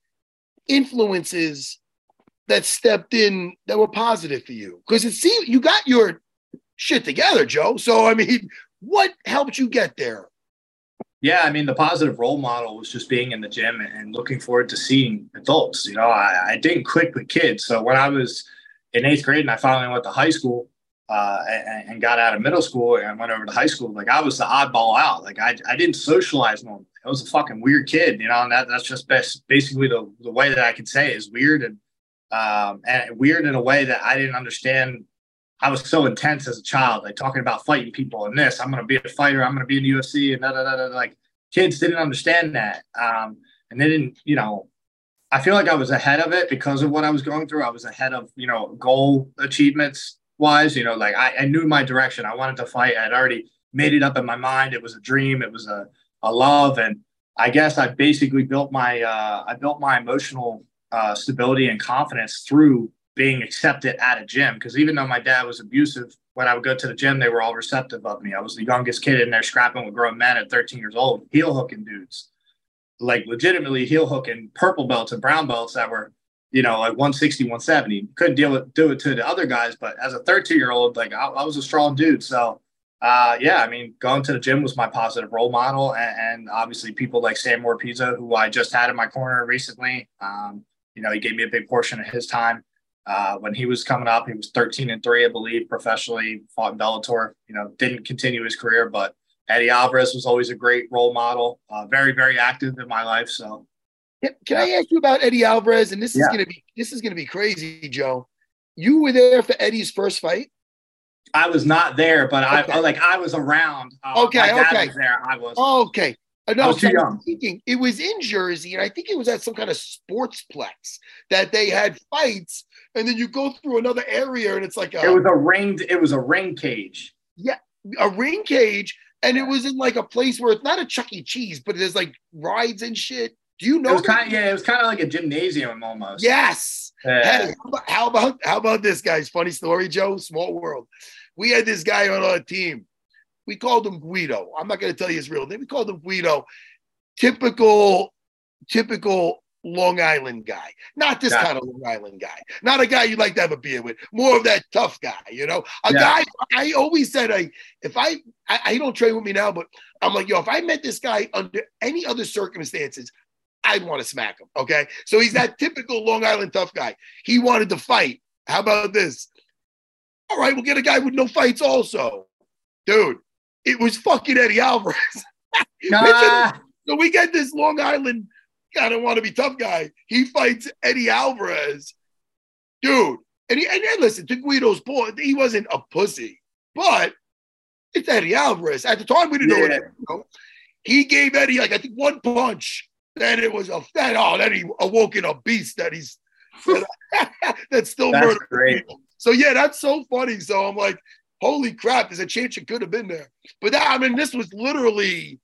influences that stepped in that were positive for you? Because it seemed you got your shit together, Joe. So I mean, what helped you get there?
Yeah, I mean, the positive role model was just being in the gym and looking forward to seeing adults. You know, I, I didn't click with kids. So when I was in eighth grade and I finally went to high school, uh, and, and, got out of middle school and went over to high school, like I was the oddball out. Like I, I didn't socialize normally. I was a fucking weird kid, you know, and that, that's just best, basically the, the way that I can say is weird and, um, and weird in a way that I didn't understand. I was so intense as a child, like talking about fighting people and this, I'm going to be a fighter. I'm going to be in the UFC and da, da, da, da, like kids didn't understand that. Um, and they didn't, you know, I feel like I was ahead of it because of what I was going through. I was ahead of, you know, goal achievements wise, you know, like I, I knew my direction. I wanted to fight. I'd already made it up in my mind. It was a dream. It was a, a love. And I guess I basically built my, uh, I built my emotional uh, stability and confidence through being accepted at a gym. Because even though my dad was abusive, when I would go to the gym, they were all receptive of me. I was the youngest kid in there scrapping with grown men at 13 years old, heel hooking dudes, like legitimately heel hooking purple belts and brown belts that were you know, like 160, 170. Couldn't deal with do it to the other guys, but as a 13 year old, like I, I, was a strong dude. So uh, yeah, I mean, going to the gym was my positive role model, and, and obviously people like Sam Morpizza, who I just had in my corner recently. Um, you know, he gave me a big portion of his time. Uh, when he was coming up, he was 13 and three, I believe, professionally, fought in Bellator. You know, didn't continue his career, but Eddie Alvarez was always a great role model. Uh, very, very active in my life. So
can, can I ask you about Eddie Alvarez? And this is yeah. gonna be this is gonna be crazy, Joe. You were there for Eddie's first fight.
I was not there, but okay. I like I was around.
Uh, okay, okay.
Was there. I was.
Okay. Uh, no, I was too young. Thinking it was in Jersey, and I think it was at some kind of sportsplex that they had fights, and then you go through another area, and it's like a,
it was a ringed. It was a ring cage.
Yeah, a ring cage, and it was in like a place where it's not a Chuck E. Cheese, but there's like rides and shit. Do you know?
It kind of, yeah, it was kind of like a gymnasium almost.
Yes. Yeah. Hey, how about how about this guy's funny story, Joe? Small world. We had this guy on our team. We called him Guido. I'm not going to tell you his real name. We called him Guido. Typical, typical Long Island guy. Not this kind of Long Island guy. Not a guy you like to have a beer with. More of that tough guy, you know? A yeah. guy I always said I if I, I I don't train with me now, but I'm like, yo, if I met this guy under any other circumstances, I'd want to smack him. Okay. So he's that typical Long Island tough guy. He wanted to fight. How about this? All right, we'll get a guy with no fights also. Dude, it was fucking Eddie Alvarez. nah. so we get this Long Island kind of want to be tough guy. He fights Eddie Alvarez. Dude. And, he, and, and listen, to Guido's point, he wasn't a pussy, but it's Eddie Alvarez. At the time, we didn't yeah. know what you know, he gave Eddie like I think one punch then it was a that oh then he awoke in a beast that he's that's still that's murdering great. people. So yeah, that's so funny. So I'm like, holy crap, there's a chance it could have been there. But that, I mean, this was literally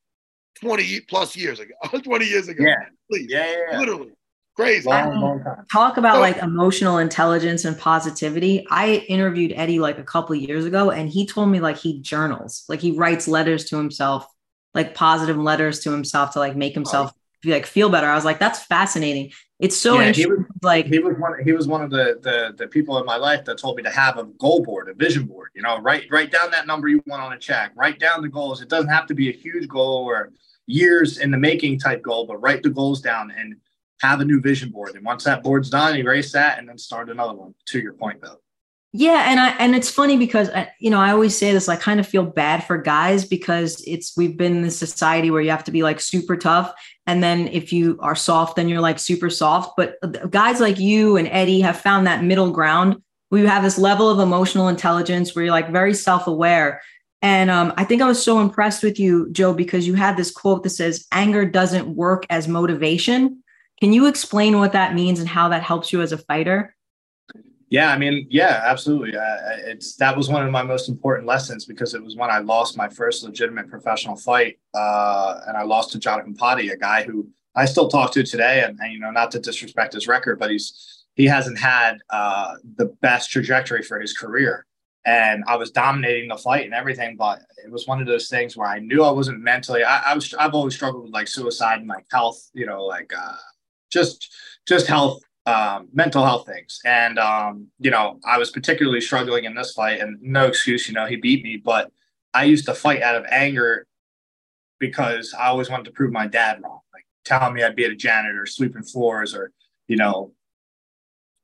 20 plus years ago. 20 years ago.
Yeah. Please. Yeah, yeah, yeah.
Literally. Crazy.
Long, um, long time. Talk about so, like emotional intelligence and positivity. I interviewed Eddie like a couple years ago and he told me like he journals, like he writes letters to himself, like positive letters to himself to like make himself like feel better. I was like, that's fascinating. It's so yeah, interesting. He was, like
he was one. He was one of the, the the people in my life that told me to have a goal board, a vision board. You know, write write down that number you want on a check. Write down the goals. It doesn't have to be a huge goal or years in the making type goal, but write the goals down and have a new vision board. And once that board's done, erase that and then start another one. To your point, though.
Yeah, and I and it's funny because uh, you know I always say this. I kind of feel bad for guys because it's we've been in this society where you have to be like super tough, and then if you are soft, then you're like super soft. But uh, guys like you and Eddie have found that middle ground where you have this level of emotional intelligence where you're like very self aware. And um, I think I was so impressed with you, Joe, because you had this quote that says, "Anger doesn't work as motivation." Can you explain what that means and how that helps you as a fighter?
Yeah, I mean, yeah, absolutely. Uh, it's that was one of my most important lessons because it was when I lost my first legitimate professional fight, uh, and I lost to Jonathan Potty, a guy who I still talk to today, and, and you know, not to disrespect his record, but he's he hasn't had uh, the best trajectory for his career. And I was dominating the fight and everything, but it was one of those things where I knew I wasn't mentally. I, I was. I've always struggled with like suicide and like health. You know, like uh, just just health um, mental health things. And, um, you know, I was particularly struggling in this fight and no excuse, you know, he beat me, but I used to fight out of anger because I always wanted to prove my dad wrong, like telling me I'd be a janitor, sweeping floors, or, you know,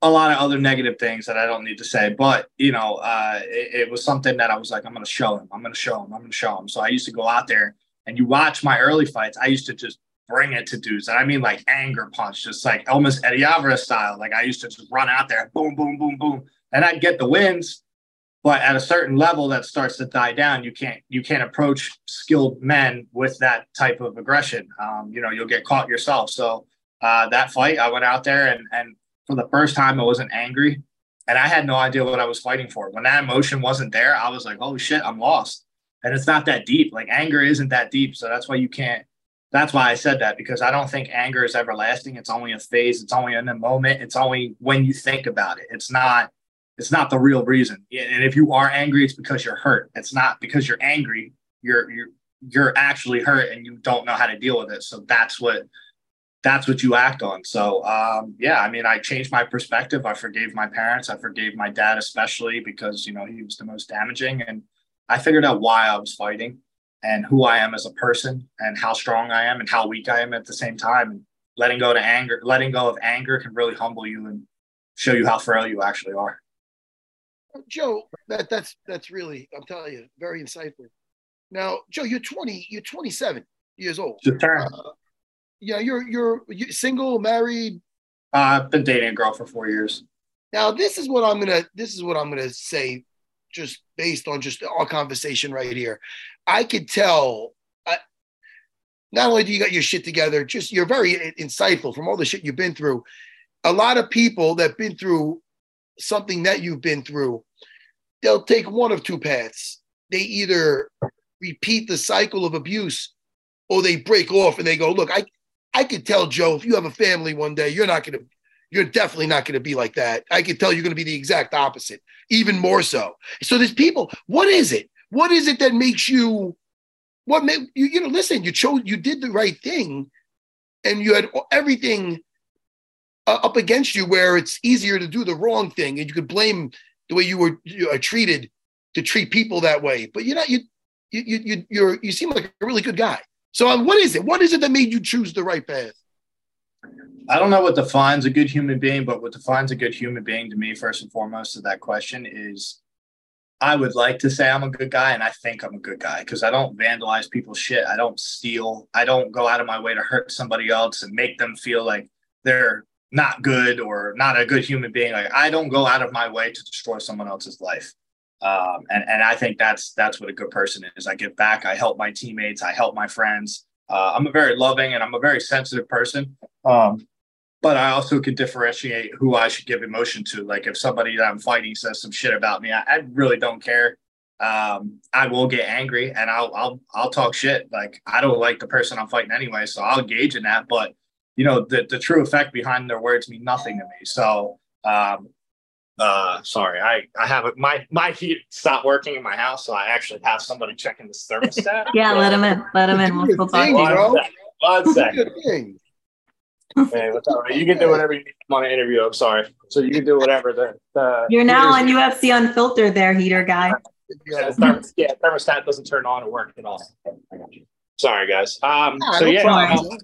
a lot of other negative things that I don't need to say. But, you know, uh, it, it was something that I was like, I'm going to show him, I'm going to show him, I'm going to show him. So I used to go out there and you watch my early fights, I used to just bring it to dudes. And I mean like anger punch, just like almost Eddie Alvarez style. Like I used to just run out there, boom, boom, boom, boom. And I'd get the wins. But at a certain level that starts to die down, you can't you can't approach skilled men with that type of aggression. Um, you know, you'll get caught yourself. So uh, that fight, I went out there and and for the first time I wasn't angry. And I had no idea what I was fighting for. When that emotion wasn't there, I was like, oh shit, I'm lost. And it's not that deep. Like anger isn't that deep. So that's why you can't that's why I said that because I don't think anger is everlasting. It's only a phase. It's only in a moment. It's only when you think about it. It's not. It's not the real reason. And if you are angry, it's because you're hurt. It's not because you're angry. You're you're you're actually hurt and you don't know how to deal with it. So that's what that's what you act on. So um, yeah, I mean, I changed my perspective. I forgave my parents. I forgave my dad, especially because you know he was the most damaging, and I figured out why I was fighting and who I am as a person and how strong I am and how weak I am at the same time. And letting go to anger, letting go of anger can really humble you and show you how frail you actually are.
Joe, that that's that's really I'm telling you, very insightful. Now, Joe, you're 20, you're 27 years old.
Just.
Uh, yeah, you're you're you single, married.
Uh, I've been dating a girl for four years.
Now, this is what I'm gonna this is what I'm gonna say, just based on just our conversation right here. I could tell. Uh, not only do you got your shit together, just you're very insightful from all the shit you've been through. A lot of people that been through something that you've been through, they'll take one of two paths. They either repeat the cycle of abuse or they break off and they go, look, I I could tell Joe, if you have a family one day, you're not gonna, you're definitely not gonna be like that. I could tell you're gonna be the exact opposite, even more so. So there's people, what is it? What is it that makes you? What make you? You know, listen. You chose. You did the right thing, and you had everything uh, up against you where it's easier to do the wrong thing, and you could blame the way you were you, treated to treat people that way. But you're not. You you you you're you seem like a really good guy. So um, what is it? What is it that made you choose the right path?
I don't know what defines a good human being, but what defines a good human being to me, first and foremost, to that question is I would like to say I'm a good guy, and I think I'm a good guy because I don't vandalize people's shit. I don't steal. I don't go out of my way to hurt somebody else and make them feel like they're not good or not a good human being. Like I don't go out of my way to destroy someone else's life. Um, and and I think that's that's what a good person is. I give back. I help my teammates. I help my friends. Uh, I'm a very loving and I'm a very sensitive person. Um, but I also can differentiate who I should give emotion to. Like if somebody that I'm fighting says some shit about me, I, I really don't care. Um, I will get angry and I'll I'll I'll talk shit. Like I don't like the person I'm fighting anyway, so I'll engage in that. But you know, the the true effect behind their words mean nothing to me. So um, uh, sorry, I I have it. My my heat stopped working in my house, so I actually have somebody checking this thermostat.
yeah, let him in. Let him in. We'll, we'll talk.
One second. One second hey, what's up? You can do whatever you want to interview. I'm sorry. So you can do whatever. The, the
You're now on UFC Unfiltered there, heater guy.
Yeah, thermostat, yeah, thermostat doesn't turn on or work at all. I got you. Sorry, guys. Um, so yeah, no,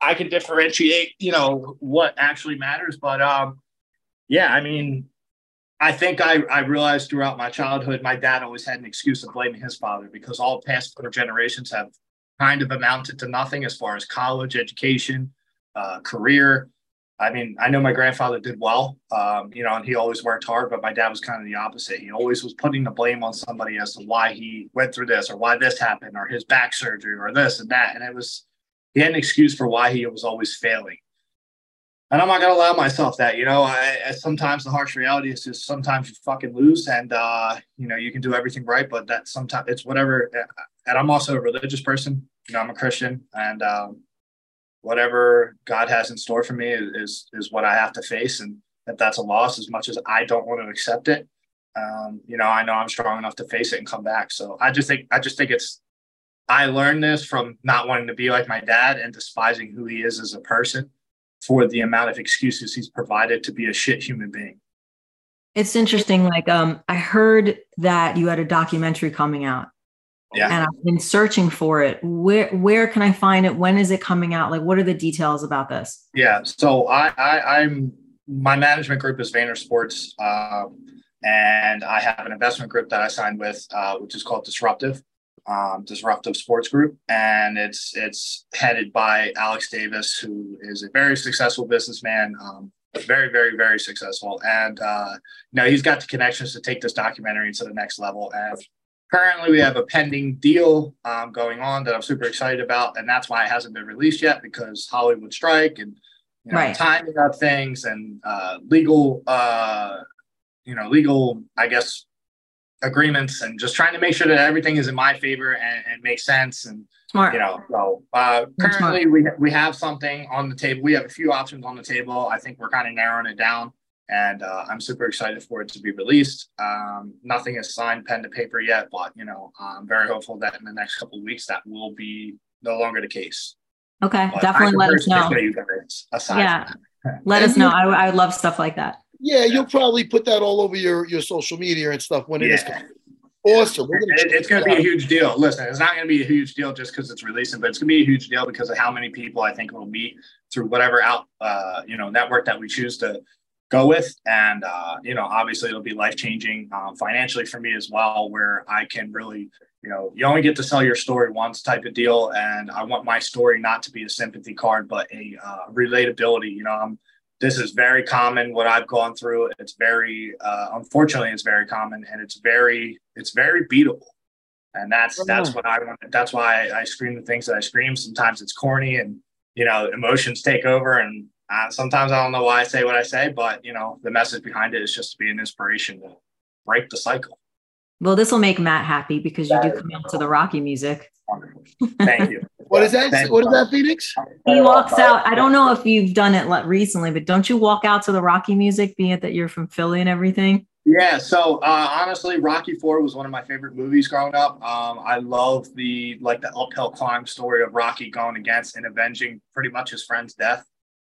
I can differentiate, you know, what actually matters. But um, yeah, I mean, I think I, I realized throughout my childhood, my dad always had an excuse of blaming his father because all past four generations have kind of amounted to nothing as far as college education, uh, career. I mean, I know my grandfather did well, um, you know, and he always worked hard, but my dad was kind of the opposite. He always was putting the blame on somebody as to why he went through this or why this happened or his back surgery or this and that. And it was, he had an excuse for why he was always failing. And I'm not gonna allow myself that. You know, I, I, sometimes the harsh reality is just sometimes you fucking lose, and uh, you know you can do everything right, but that sometimes it's whatever. And I'm also a religious person. You know, I'm a Christian, and um, whatever God has in store for me is is what I have to face, and if that's a loss, as much as I don't want to accept it, um, you know, I know I'm strong enough to face it and come back. So I just think I just think it's I learned this from not wanting to be like my dad and despising who he is as a person for the amount of excuses he's provided to be a shit human being.
It's interesting. Like, um, I heard that you had a documentary coming out.
Yeah.
And I've been searching for it. Where where can I find it? When is it coming out? Like, what are the details about this?
Yeah. So I, I I'm my management group is Vayner Sports, um, and I have an investment group that I signed with, uh, which is called Disruptive um, Disruptive Sports Group, and it's it's headed by Alex Davis, who is a very successful businessman, um, very very very successful, and uh, you know he's got the connections to take this documentary to the next level. And currently, we have a pending deal um, going on that I'm super excited about, and that's why it hasn't been released yet because Hollywood strike and you know,
Right.
timing of things and uh, legal, uh, you know, legal, I guess, agreements and just trying to make sure that everything is in my favor and, and makes sense. And,
Smart.
you know, so uh, currently we, we have something on the table. We have a few options on the table. I think we're kind of narrowing it down. And uh, I'm super excited for it to be released. Um, nothing is signed, pen to paper yet, but you know, I'm very hopeful that in the next couple of weeks that will be no longer the case.
Okay,
But
definitely let us know.
You guys aside
Yeah.
from that.
Let us know. I, I love stuff like that.
Yeah, you'll probably put that all over your your social media and stuff when it is.
Yeah.
Awesome. Gonna
it's going to be a huge deal. Listen, it's not going to be a huge deal just because it's releasing, but it's going to be a huge deal because of how many people I think will meet through whatever out, uh, you know, network that we choose to go with. And, uh, you know, obviously it'll be life changing um, financially for me as well, where I can really, you know, you only get to sell your story once type of deal. And I want my story not to be a sympathy card, but a uh, relatability. You know, I'm, this is very common what I've gone through. It's very, uh, unfortunately, it's very common and it's very, it's very beatable. And that's, that's what I want. That's why I, I scream the things that I scream. Sometimes it's corny and, you know, emotions take over. And uh, sometimes I don't know why I say what I say, but, you know, the message behind it is just to be an inspiration to break the cycle.
Well, this will make Matt happy because you do come out to the Rocky music.
Wonderful. Thank you.
What is that? What is that, Phoenix?
He walks out. I don't know if you've done it recently, but don't you walk out to the Rocky music, being it that you're from Philly and everything?
Yeah, so uh, honestly, Rocky Four was one of my favorite movies growing up. Um, I love the like the uphill climb story of Rocky going against and avenging pretty much his friend's death,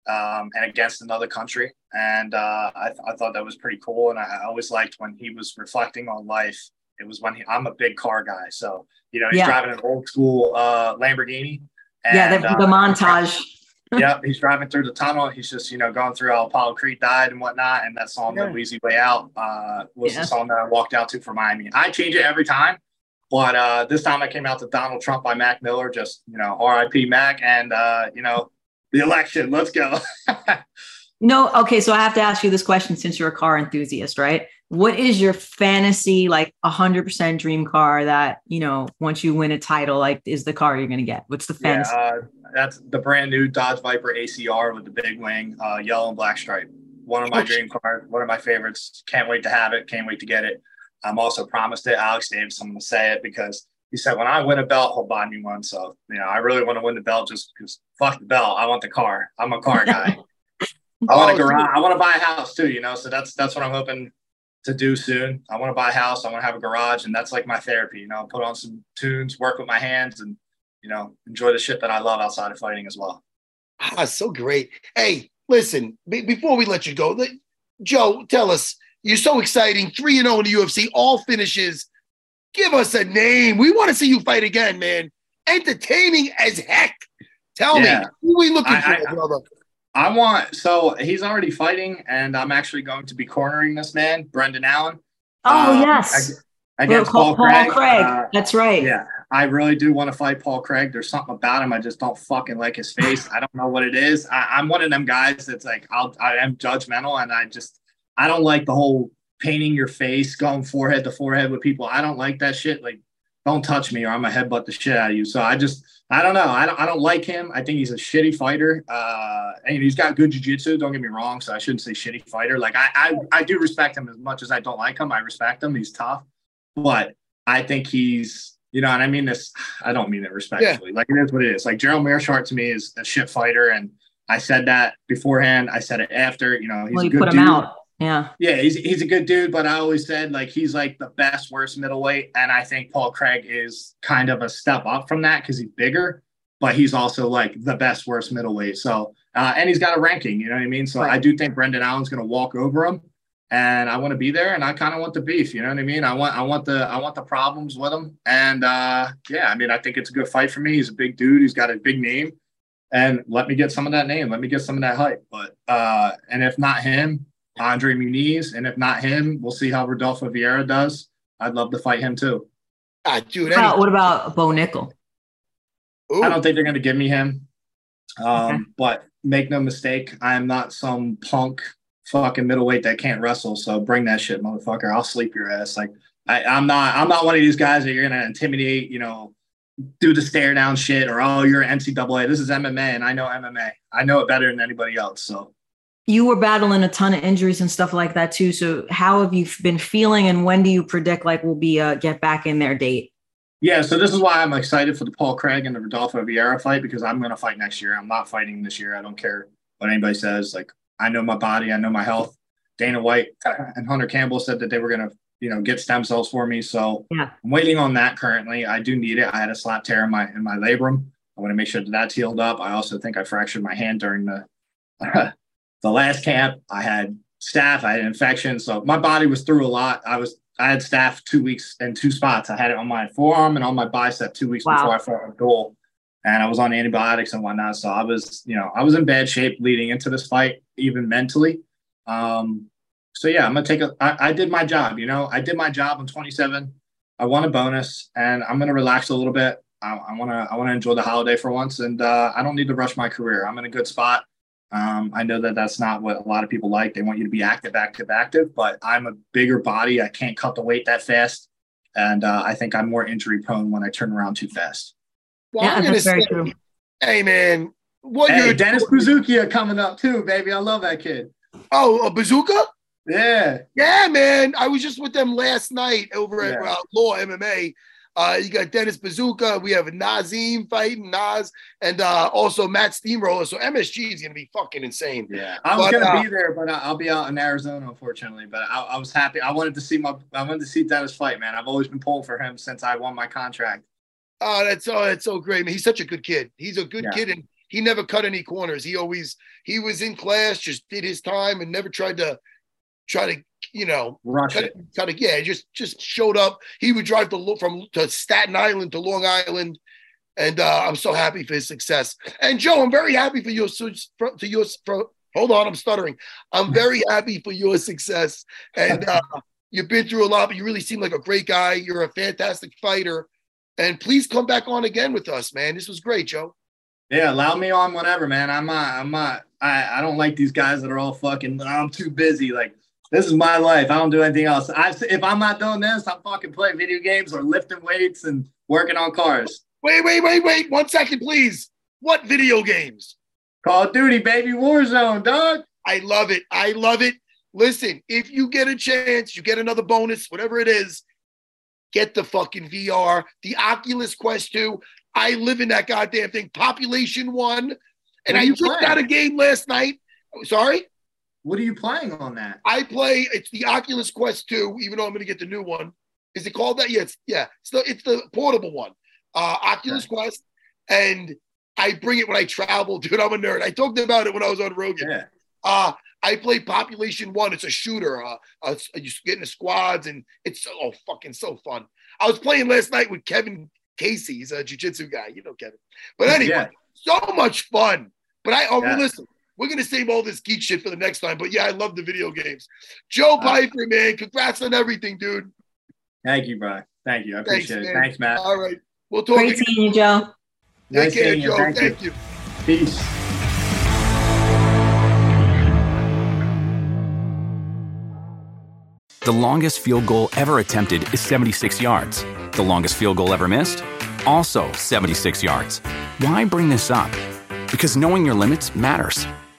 um, and against another country. And uh, I, th- I thought that was pretty cool. And I, I always liked when he was reflecting on life. It was when he, I'm a big car guy, so you know he's
Yeah.
driving an old school uh, Lamborghini.
yeah, the, the
uh,
montage.
yep, he's driving through the tunnel. He's just, you know, going through how Apollo Creed died and whatnot. And that song,
Yeah.
No Easy Way Out, uh, was
Yeah.
the song that I walked out to for Miami. I change it every time. But uh, this time I came out to Donald Trump by Mac Miller, just, you know, RIP Mac and, uh, you know, the election. Let's go.
No, okay. So I have to ask you this question since you're a car enthusiast, right? What is your fantasy, like 100% dream car that, you know, once you win a title, like is the car you're going to get? What's the
yeah,
fantasy?
uh, that's the brand new Dodge Viper ACR with the big wing, uh, yellow and black stripe. One of my dream cars, one of my favorites. Can't wait to have it. Can't wait to get it. I'm also promised it. Alex Davis, I'm going to say it because he said when I win a belt, he'll buy me one. So, you know, I really want to win the belt just because fuck the belt. I want the car. I'm a car guy. I want a garage. I want to buy a house too, you know. So that's that's what I'm hoping to do soon. I want to buy a house. I want to have a garage, and that's like my therapy. You know, put on some tunes, work with my hands, and you know, enjoy the shit that I love outside of fighting as well.
Ah, so great. Hey, listen, be- before we let you go, let- Joe, tell us, you're so exciting. 3 and 0 in the UFC, all finishes. Give us a name. We want to see you fight again, man. Entertaining as heck. Tell
Yeah.
me, who are we looking
I-
for,
I-
brother?
I want so he's already fighting, and I'm actually going to be cornering this man, Brendan Allen.
oh,
um,
yes.
ag- Against
Paul,
Paul, Craig.
Craig.
Uh,
That's right.
Yeah, I really do want to fight Paul Craig. There's something about him I just don't fucking like his face. I don't know what it is. I, I'm one of them guys that's like I'll I am judgmental and I just I don't like the whole painting your face, going forehead to forehead with people. I don't like that shit. Like don't touch me or I'm gonna headbutt the shit out of you. So I just I don't know. I don't I don't like him. I think he's a shitty fighter. Uh and he's got good jiu-jitsu, don't get me wrong. So I shouldn't say shitty fighter. Like I, I I do respect him as much as I don't like him. I respect him. He's tough. But I think he's you know, and I mean this, I don't mean it respectfully. Yeah. Like it is what it is. Like Gerald Meerschaert to me is a shit fighter. And I said that beforehand. I said it after, you know, he's well, you a good put him dude. out.
Yeah.
Yeah, he's, he's a good dude, but I always said like he's like the best worst middleweight. And I think Paul Craig is kind of a step up from that because he's bigger, but he's also like the best worst middleweight. So uh, and he's got a ranking, you know what I mean? So right. I do think Brendan Allen's gonna walk over him and I want to be there and I kind of want the beef, you know what I mean? I want I want the I want the problems with him. And uh yeah, I mean I think it's a good fight for me. He's a big dude, he's got a big name. And let me get some of that name. Let me get some of that hype. But uh and if not him, Andre Muniz, and if not him, we'll see how Rodolfo Vieira does. I'd love to fight him too.
Ah, dude.
How, what about Bo Nickal?
Ooh. I don't think they're going to give me him. Um, okay. But make no mistake, I am not some punk fucking middleweight that can't wrestle. So bring that shit, motherfucker. I'll sleep your ass. Like I, I'm not. I'm not one of these guys that you're going to intimidate. You know, do the stare down shit or oh you're an NCAA. This is MMA and I know MMA. I know it better than anybody else. So
you were battling a ton of injuries and stuff like that too. So how have you been feeling, and when do you predict like we'll be a get back in their date?
Yeah, so this is why I'm excited for the Paul Craig and the Rodolfo Vieira fight because I'm going to fight next year. I'm not fighting this year. I don't care what anybody says. Like I know my body, I know my health. Dana White and Hunter Campbell said that they were going to, you know, get stem cells for me. So
yeah.
I'm waiting on that currently. I do need it. I had a slap tear in my in my labrum. I want to make sure that that's healed up. I also think I fractured my hand during the the last camp, I had staph, I had infection. So my body was through a lot. I was I had staph two weeks in two spots. I had it on my forearm and on my bicep two weeks wow. before I fought a goal. And I was on antibiotics and whatnot. So I was, you know, I was in bad shape leading into this fight, even mentally. Um, so yeah, I'm gonna take a. I, I did my job, you know. I did my job. I'm 27. I won a bonus, and I'm gonna relax a little bit. I, I wanna I wanna enjoy the holiday for once, and uh, I don't need to rush my career. I'm in a good spot. Um, I know that that's not what a lot of people like. They want you to be active, active, active. But I'm a bigger body. I can't cut the weight that fast, and uh, I think I'm more injury prone when I turn around too fast.
Well, yeah, I'm that's very say, true. Hey man,
what hey, you're Dennis Buzukja coming up too, baby. I love that kid.
Oh, a bazooka?
Yeah.
Yeah, man. I was just with them last night over at uh, Law MMA. Uh, you got Dennis Buzukja. We have Nazim fighting Nas, and uh, also Matt Steamroller. So MSG is going to be fucking insane.
Yeah, I was going to uh, be there, but I'll be out in Arizona, unfortunately. But I, I, was happy. I wanted to see my. I wanted to see Dennis fight, man. I've always been pulling for him since I won my contract.
Oh, that's oh, that's so great, man. He's such a good kid. He's a good yeah. kid, and he never cut any corners. He always he was in class, just did his time, and never tried to try to you know, kind of, kind of, yeah, just just showed up. He would drive to from to Staten Island to Long Island, and uh, I'm so happy for his success. And Joe, I'm very happy for your for, to your for, hold on, I'm stuttering. I'm very happy for your success, and uh, you've been through a lot, but you really seem like a great guy. You're a fantastic fighter, and please come back on again with us, man. This was great, Joe.
Yeah, allow me on whenever, man. I'm not. I'm not. I, I don't like these guys that are all fucking. I'm too busy. Like this is my life. I don't do anything else. I, if I'm not doing this, I'm fucking playing video games or lifting weights and working on cars.
Wait, wait, wait, wait. One second, please. What video games?
Call of Duty, baby, Warzone, dog.
I love it. I love it. Listen, if you get a chance, you get another bonus, whatever it is, get the fucking VR, the Oculus Quest 2. I live in that goddamn thing. Population one. And I just got a game last night. Sorry?
What are you playing on that?
I play. It's the Oculus Quest 2, even though I'm going to get the new one. Is it called that? Yeah, it's yeah. It's the it's the portable one. Uh, Oculus okay. Quest, and I bring it when I travel, dude. I'm a nerd. I talked about it when I was on Rogan.
Yeah.
Uh, I play Population One. It's a shooter. Uh, uh, you get in the squads, and it's oh fucking so fun. I was playing last night with Kevin Casey. He's a jiu-jitsu guy. You know Kevin. But anyway, yeah. so much fun. But I oh yeah. listen. We're gonna save all this geek shit for the next time. But yeah, I love the video games. Joe uh, Pyfer, man, congrats on everything, dude.
Thank you, bro. Thank you. I appreciate Thanks, it. Man. Thanks, Matt.
All right. We'll talk
Great again. seeing you, Joe.
Nice Take care, Joe. Thank, Thank you. you.
Peace.
The longest field goal ever attempted is 76 yards. The longest field goal ever missed? Also 76 yards. Why bring this up? Because knowing your limits matters,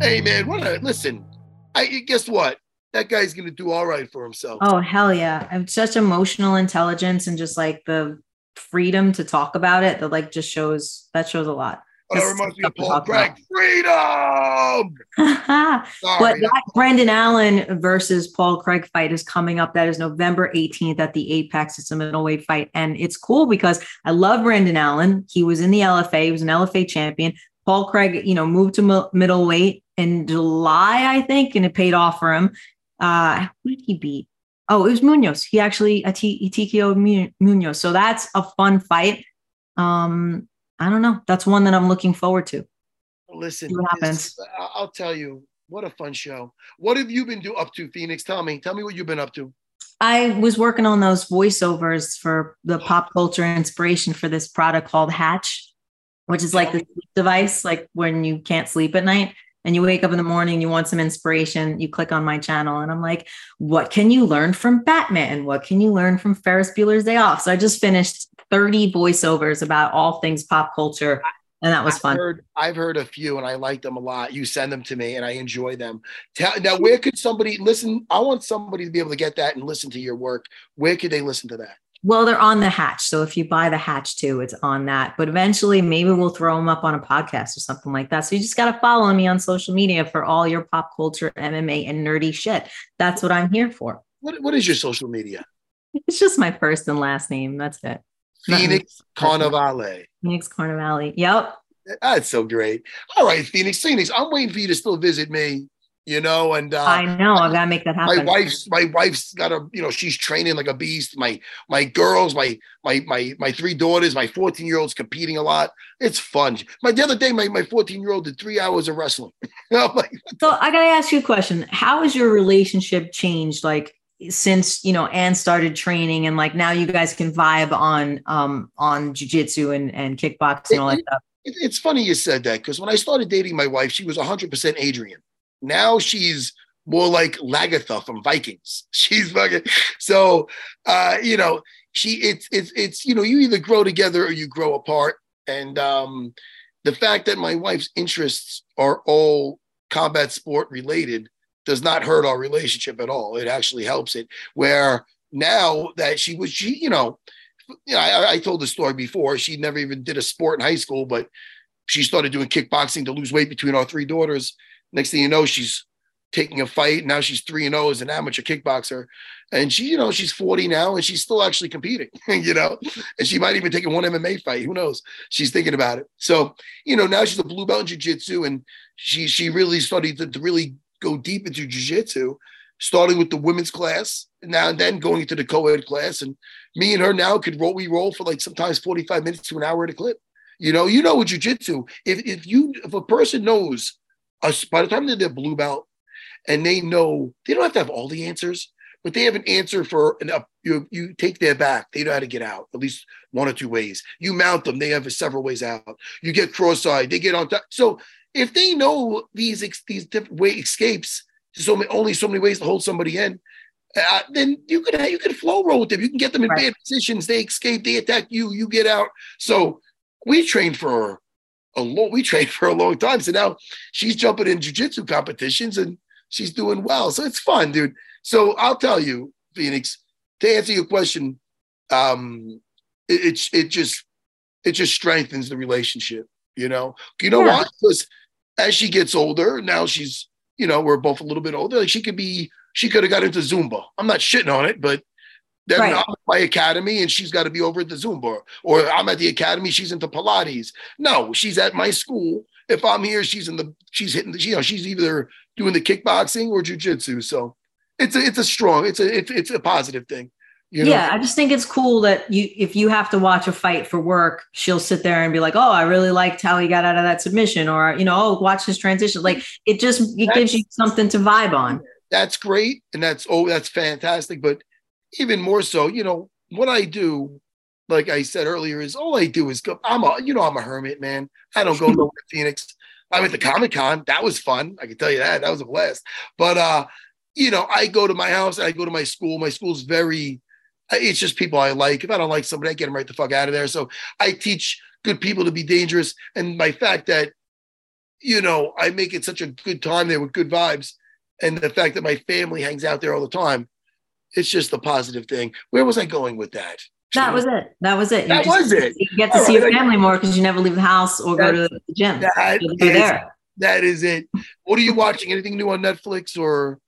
Hey man, what a listen. I guess what? That guy's gonna do all right for himself.
Oh hell yeah! I'm such emotional intelligence and just like the freedom to talk about it that like just shows that shows a lot.
Oh, that reminds me of Paul Craig. Freedom.
but that Brendan Allen versus Paul Craig fight is coming up. That is November 18th at the Apex. It's a middleweight fight, and it's cool because I love Brendan Allen. He was in the LFA. He was an LFA champion. Paul Craig, you know, moved to middleweight in July, I think, and it paid off for him. Uh, who did he beat? Oh, it was Muniz. He actually a T- TKO Muniz. So that's a fun fight. Um, I don't know. That's one that I'm looking forward to.
Listen,
what happens.
I'll tell you, what a fun show. What have you been do up to, Phoenix? Tell me. Tell me what you've been up to.
I was working on those voiceovers for the pop culture inspiration for this product called Hatch, which is like the device, like when you can't sleep at night and you wake up in the morning, you want some inspiration, you click on my channel, and I'm like, what can you learn from Batman? What can you learn from Ferris Bueller's Day Off? So I just finished 30 voiceovers about all things pop culture. And that was
I've
fun.
Heard, I've heard a few and I like them a lot. You send them to me and I enjoy them. Tell, now, where could somebody listen? I want somebody to be able to get that and listen to your work. Where could they listen to that?
Well, they're on the hatch. So if you buy the hatch too, it's on that. But eventually, maybe we'll throw them up on a podcast or something like that. So you just got to follow me on social media for all your pop culture, MMA, and nerdy shit. That's what I'm here for.
What, what is your social media?
It's just my first and last name. That's it.
Phoenix Carnevale.
Phoenix Carnevale. Yep.
That's so great. All right, Phoenix. Phoenix, I'm waiting for you to still visit me you know and uh,
i know i gotta make that happen.
my wife's my wife's got a you know she's training like a beast. My my girls my my my my three daughters my 14 year olds competing a lot. It's fun. My the other day my my 14 year old did three hours of wrestling. Like,
so i gotta ask you a question. How has your relationship changed like since you know Anne started training and like now you guys can vibe on um on jujitsu and and kickboxing and all that stuff.
It, it's funny you said that because when I started dating my wife, she was 100% Adrian. Now she's more like Lagertha from Vikings. She's fucking so uh, you know, she it's it's it's you know, you either grow together or you grow apart. And um the fact that my wife's interests are all combat sport related does not hurt our relationship at all. It actually helps it. Where now that she was she, you know, you know, I, I told the story before. She never even did a sport in high school, but she started doing kickboxing to lose weight between our three daughters Next thing you know, she's taking a fight. Now she's 3 and 0 as an amateur kickboxer. And she, you know, she's 40 now and she's still actually competing, you know, and she might even take a one MMA fight. Who knows? She's thinking about it. So, you know, now she's a blue belt in jiu-jitsu and she she really started to, to really go deep into jiu-jitsu, starting with the women's class now and then going into the co-ed class. And me and her now could roll, we roll for like sometimes 45 minutes to an hour at a clip. You know, you know with jiu-jitsu, if if you if a person knows us by the time they're their blue belt and they know they don't have to have all the answers, but they have an answer for an up. You you take their back. They know how to get out at least one or two ways. You mount them. They have several ways out. You get cross-eyed. They get on top. So if they know these these different way escapes, so many, only so many ways to hold somebody in. Uh, then you could you could flow roll with them. You can get them in right. bad positions. They escape. They attack you. You get out. So we train for a long we trained for a long time. So now she's jumping in jujitsu competitions and she's doing well. So it's fun, dude. So I'll tell you, Phoenix, to answer your question, um, it, it, it just it just strengthens the relationship. You know, you know
Yeah.
why? Because as she gets older, now she's you know we're both a little bit older. Like she could be, she could have got into Zumba. I'm not shitting on it, but then
Right.
I'm at my academy and she's got to be over at the Zumba, or I'm at the academy, she's into Pilates. No, she's at my school. If I'm here, she's in the, she's hitting the, you know, she's either doing the kickboxing or jujitsu. So it's a, it's a strong, it's a, it's, it's a positive thing. You know?
yeah, I just think it's cool that you if you have to watch a fight for work, she'll sit there and be like, "Oh, I really liked how he got out of that submission," or you know, "Oh, watch his transition." Like it just it gives you something to vibe on.
that's great and that's oh that's fantastic but even more so you know what i do like i said earlier is all i do is go i'm a you know i'm a hermit man. I don't go nowhere to phoenix. I went to comic-con. That was fun. I can tell you that. That was a blast. But uh you know i go to my house i go to my school. My school's very it's just people i like. If i don't like somebody i get them right the fuck out of there. So i teach good people to be dangerous. And my fact that you know i make it such a good time there with good vibes and the fact that my family hangs out there all the time, it's just the positive thing. Where was I going with that?
That was it. That was it. You
That
just-
was it.
You get to
All
see your
right,
family more because you never leave the house or go to the gym.
That is,
there.
that is it. What are you watching? Anything new on Netflix or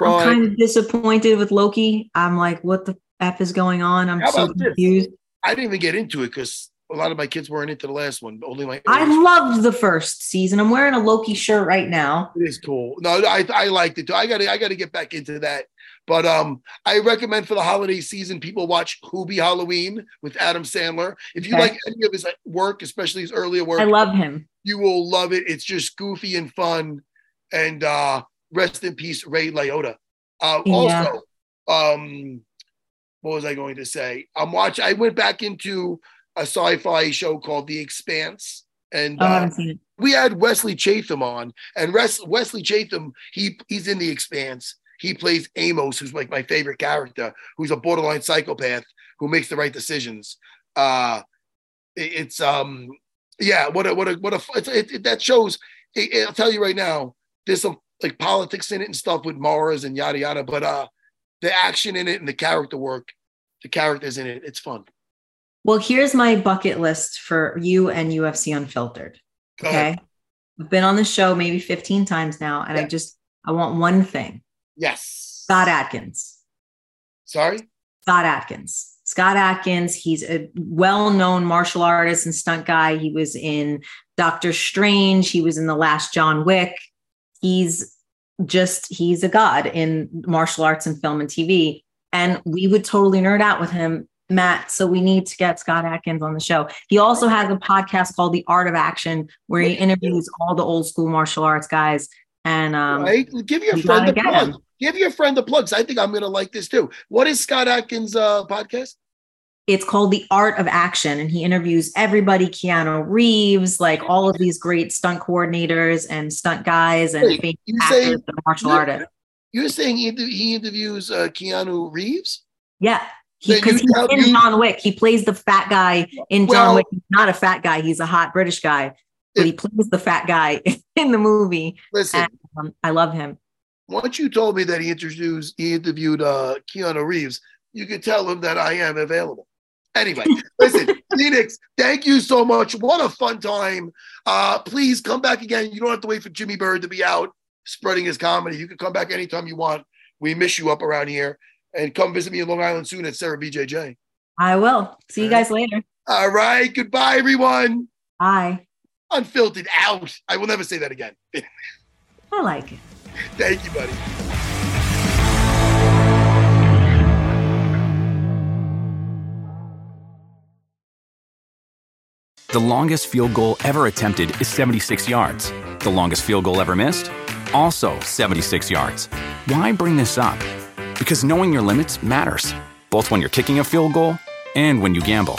I'm kind of disappointed with Loki. I'm like, what the f is going on? I'm so
about this?
confused.
I didn't even get into it because a lot of my kids weren't into the last one. Only my
I loved the first season. I'm wearing a Loki shirt right now.
It is cool. No, I I liked it too. I gotta I gotta get back into that. But um, I recommend for the holiday season, people watch Hubie Halloween with Adam Sandler. If you
Okay.
like any of his work, especially his earlier work,
I love him.
you will love it. It's just goofy and fun. And uh rest in peace, Ray Liotta. Uh
Yeah.
also, um what was I going to say? I'm watching I went back into a sci-fi show called The Expanse. And
Oh,
uh,
haven't seen it.
we had Wesley Chatham on, and Res- Wesley Chatham, he he's in The Expanse. He plays Amos, who's like my favorite character, who's a borderline psychopath who makes the right decisions. Uh, it- it's um, yeah, what a what a what a it's, it, it, that shows. It, I'll tell you right now, there's some like politics in it and stuff with Mars and yada yada, but uh, the action in it and the character work, the characters in it, it's fun.
Well, here's my bucket list for you and UFC Unfiltered. Okay. I've been on the show maybe 15 times now, and I just I want one thing.
Yes.
Scott Adkins.
Sorry.
Scott Adkins. Scott Adkins, he's a well-known martial artist and stunt guy. He was in Doctor Strange, he was in The Last John Wick. He's just he's a god in martial arts and film and TV. And we would totally nerd out with him, Matt. So we need to get Scott Adkins on the show. He also has a podcast called The Art of Action, where he interviews all the old school martial arts guys. And um,
right? Give your friend
gotta
plug.
him.
Give your friend a plug. 'cause I think I'm gonna like this too. What is Scott Adkins' uh, podcast?
it's called The Art of Action, and he interviews everybody Keanu Reeves, like all of these great stunt coordinators and stunt guys and
Wait,
actors
say-
and martial
you-
artists.
You're saying he, he interviews uh, Keanu Reeves?
Yeah. Because
you
he's in
you-
John Wick. He plays the fat guy in John
Well-
Wick. He's not a fat guy. He's a hot British guy, but he plays the fat guy in the movie.
Listen,
And, um, I love him.
once you told me that he introduced he interviewed uh, Keanu Reeves, you could tell him that I am available. Anyway, listen, Phoenix, thank you so much. What a fun time. Uh, please come back again. You don't have to wait for Jimmy Bird to be out spreading his comedy. You can come back anytime you want. We miss you up around here. And come visit me in Long Island soon at Serra BJJ.
I will. See you guys later.
All right. Goodbye, everyone.
Bye.
Unfiltered out. I will never say that again.
I like it.
Thank you, buddy.
The longest field goal ever attempted is 76 yards. The longest field goal ever missed? Also 76 yards. Why bring this up? Because knowing your limits matters, both when you're kicking a field goal and when you gamble.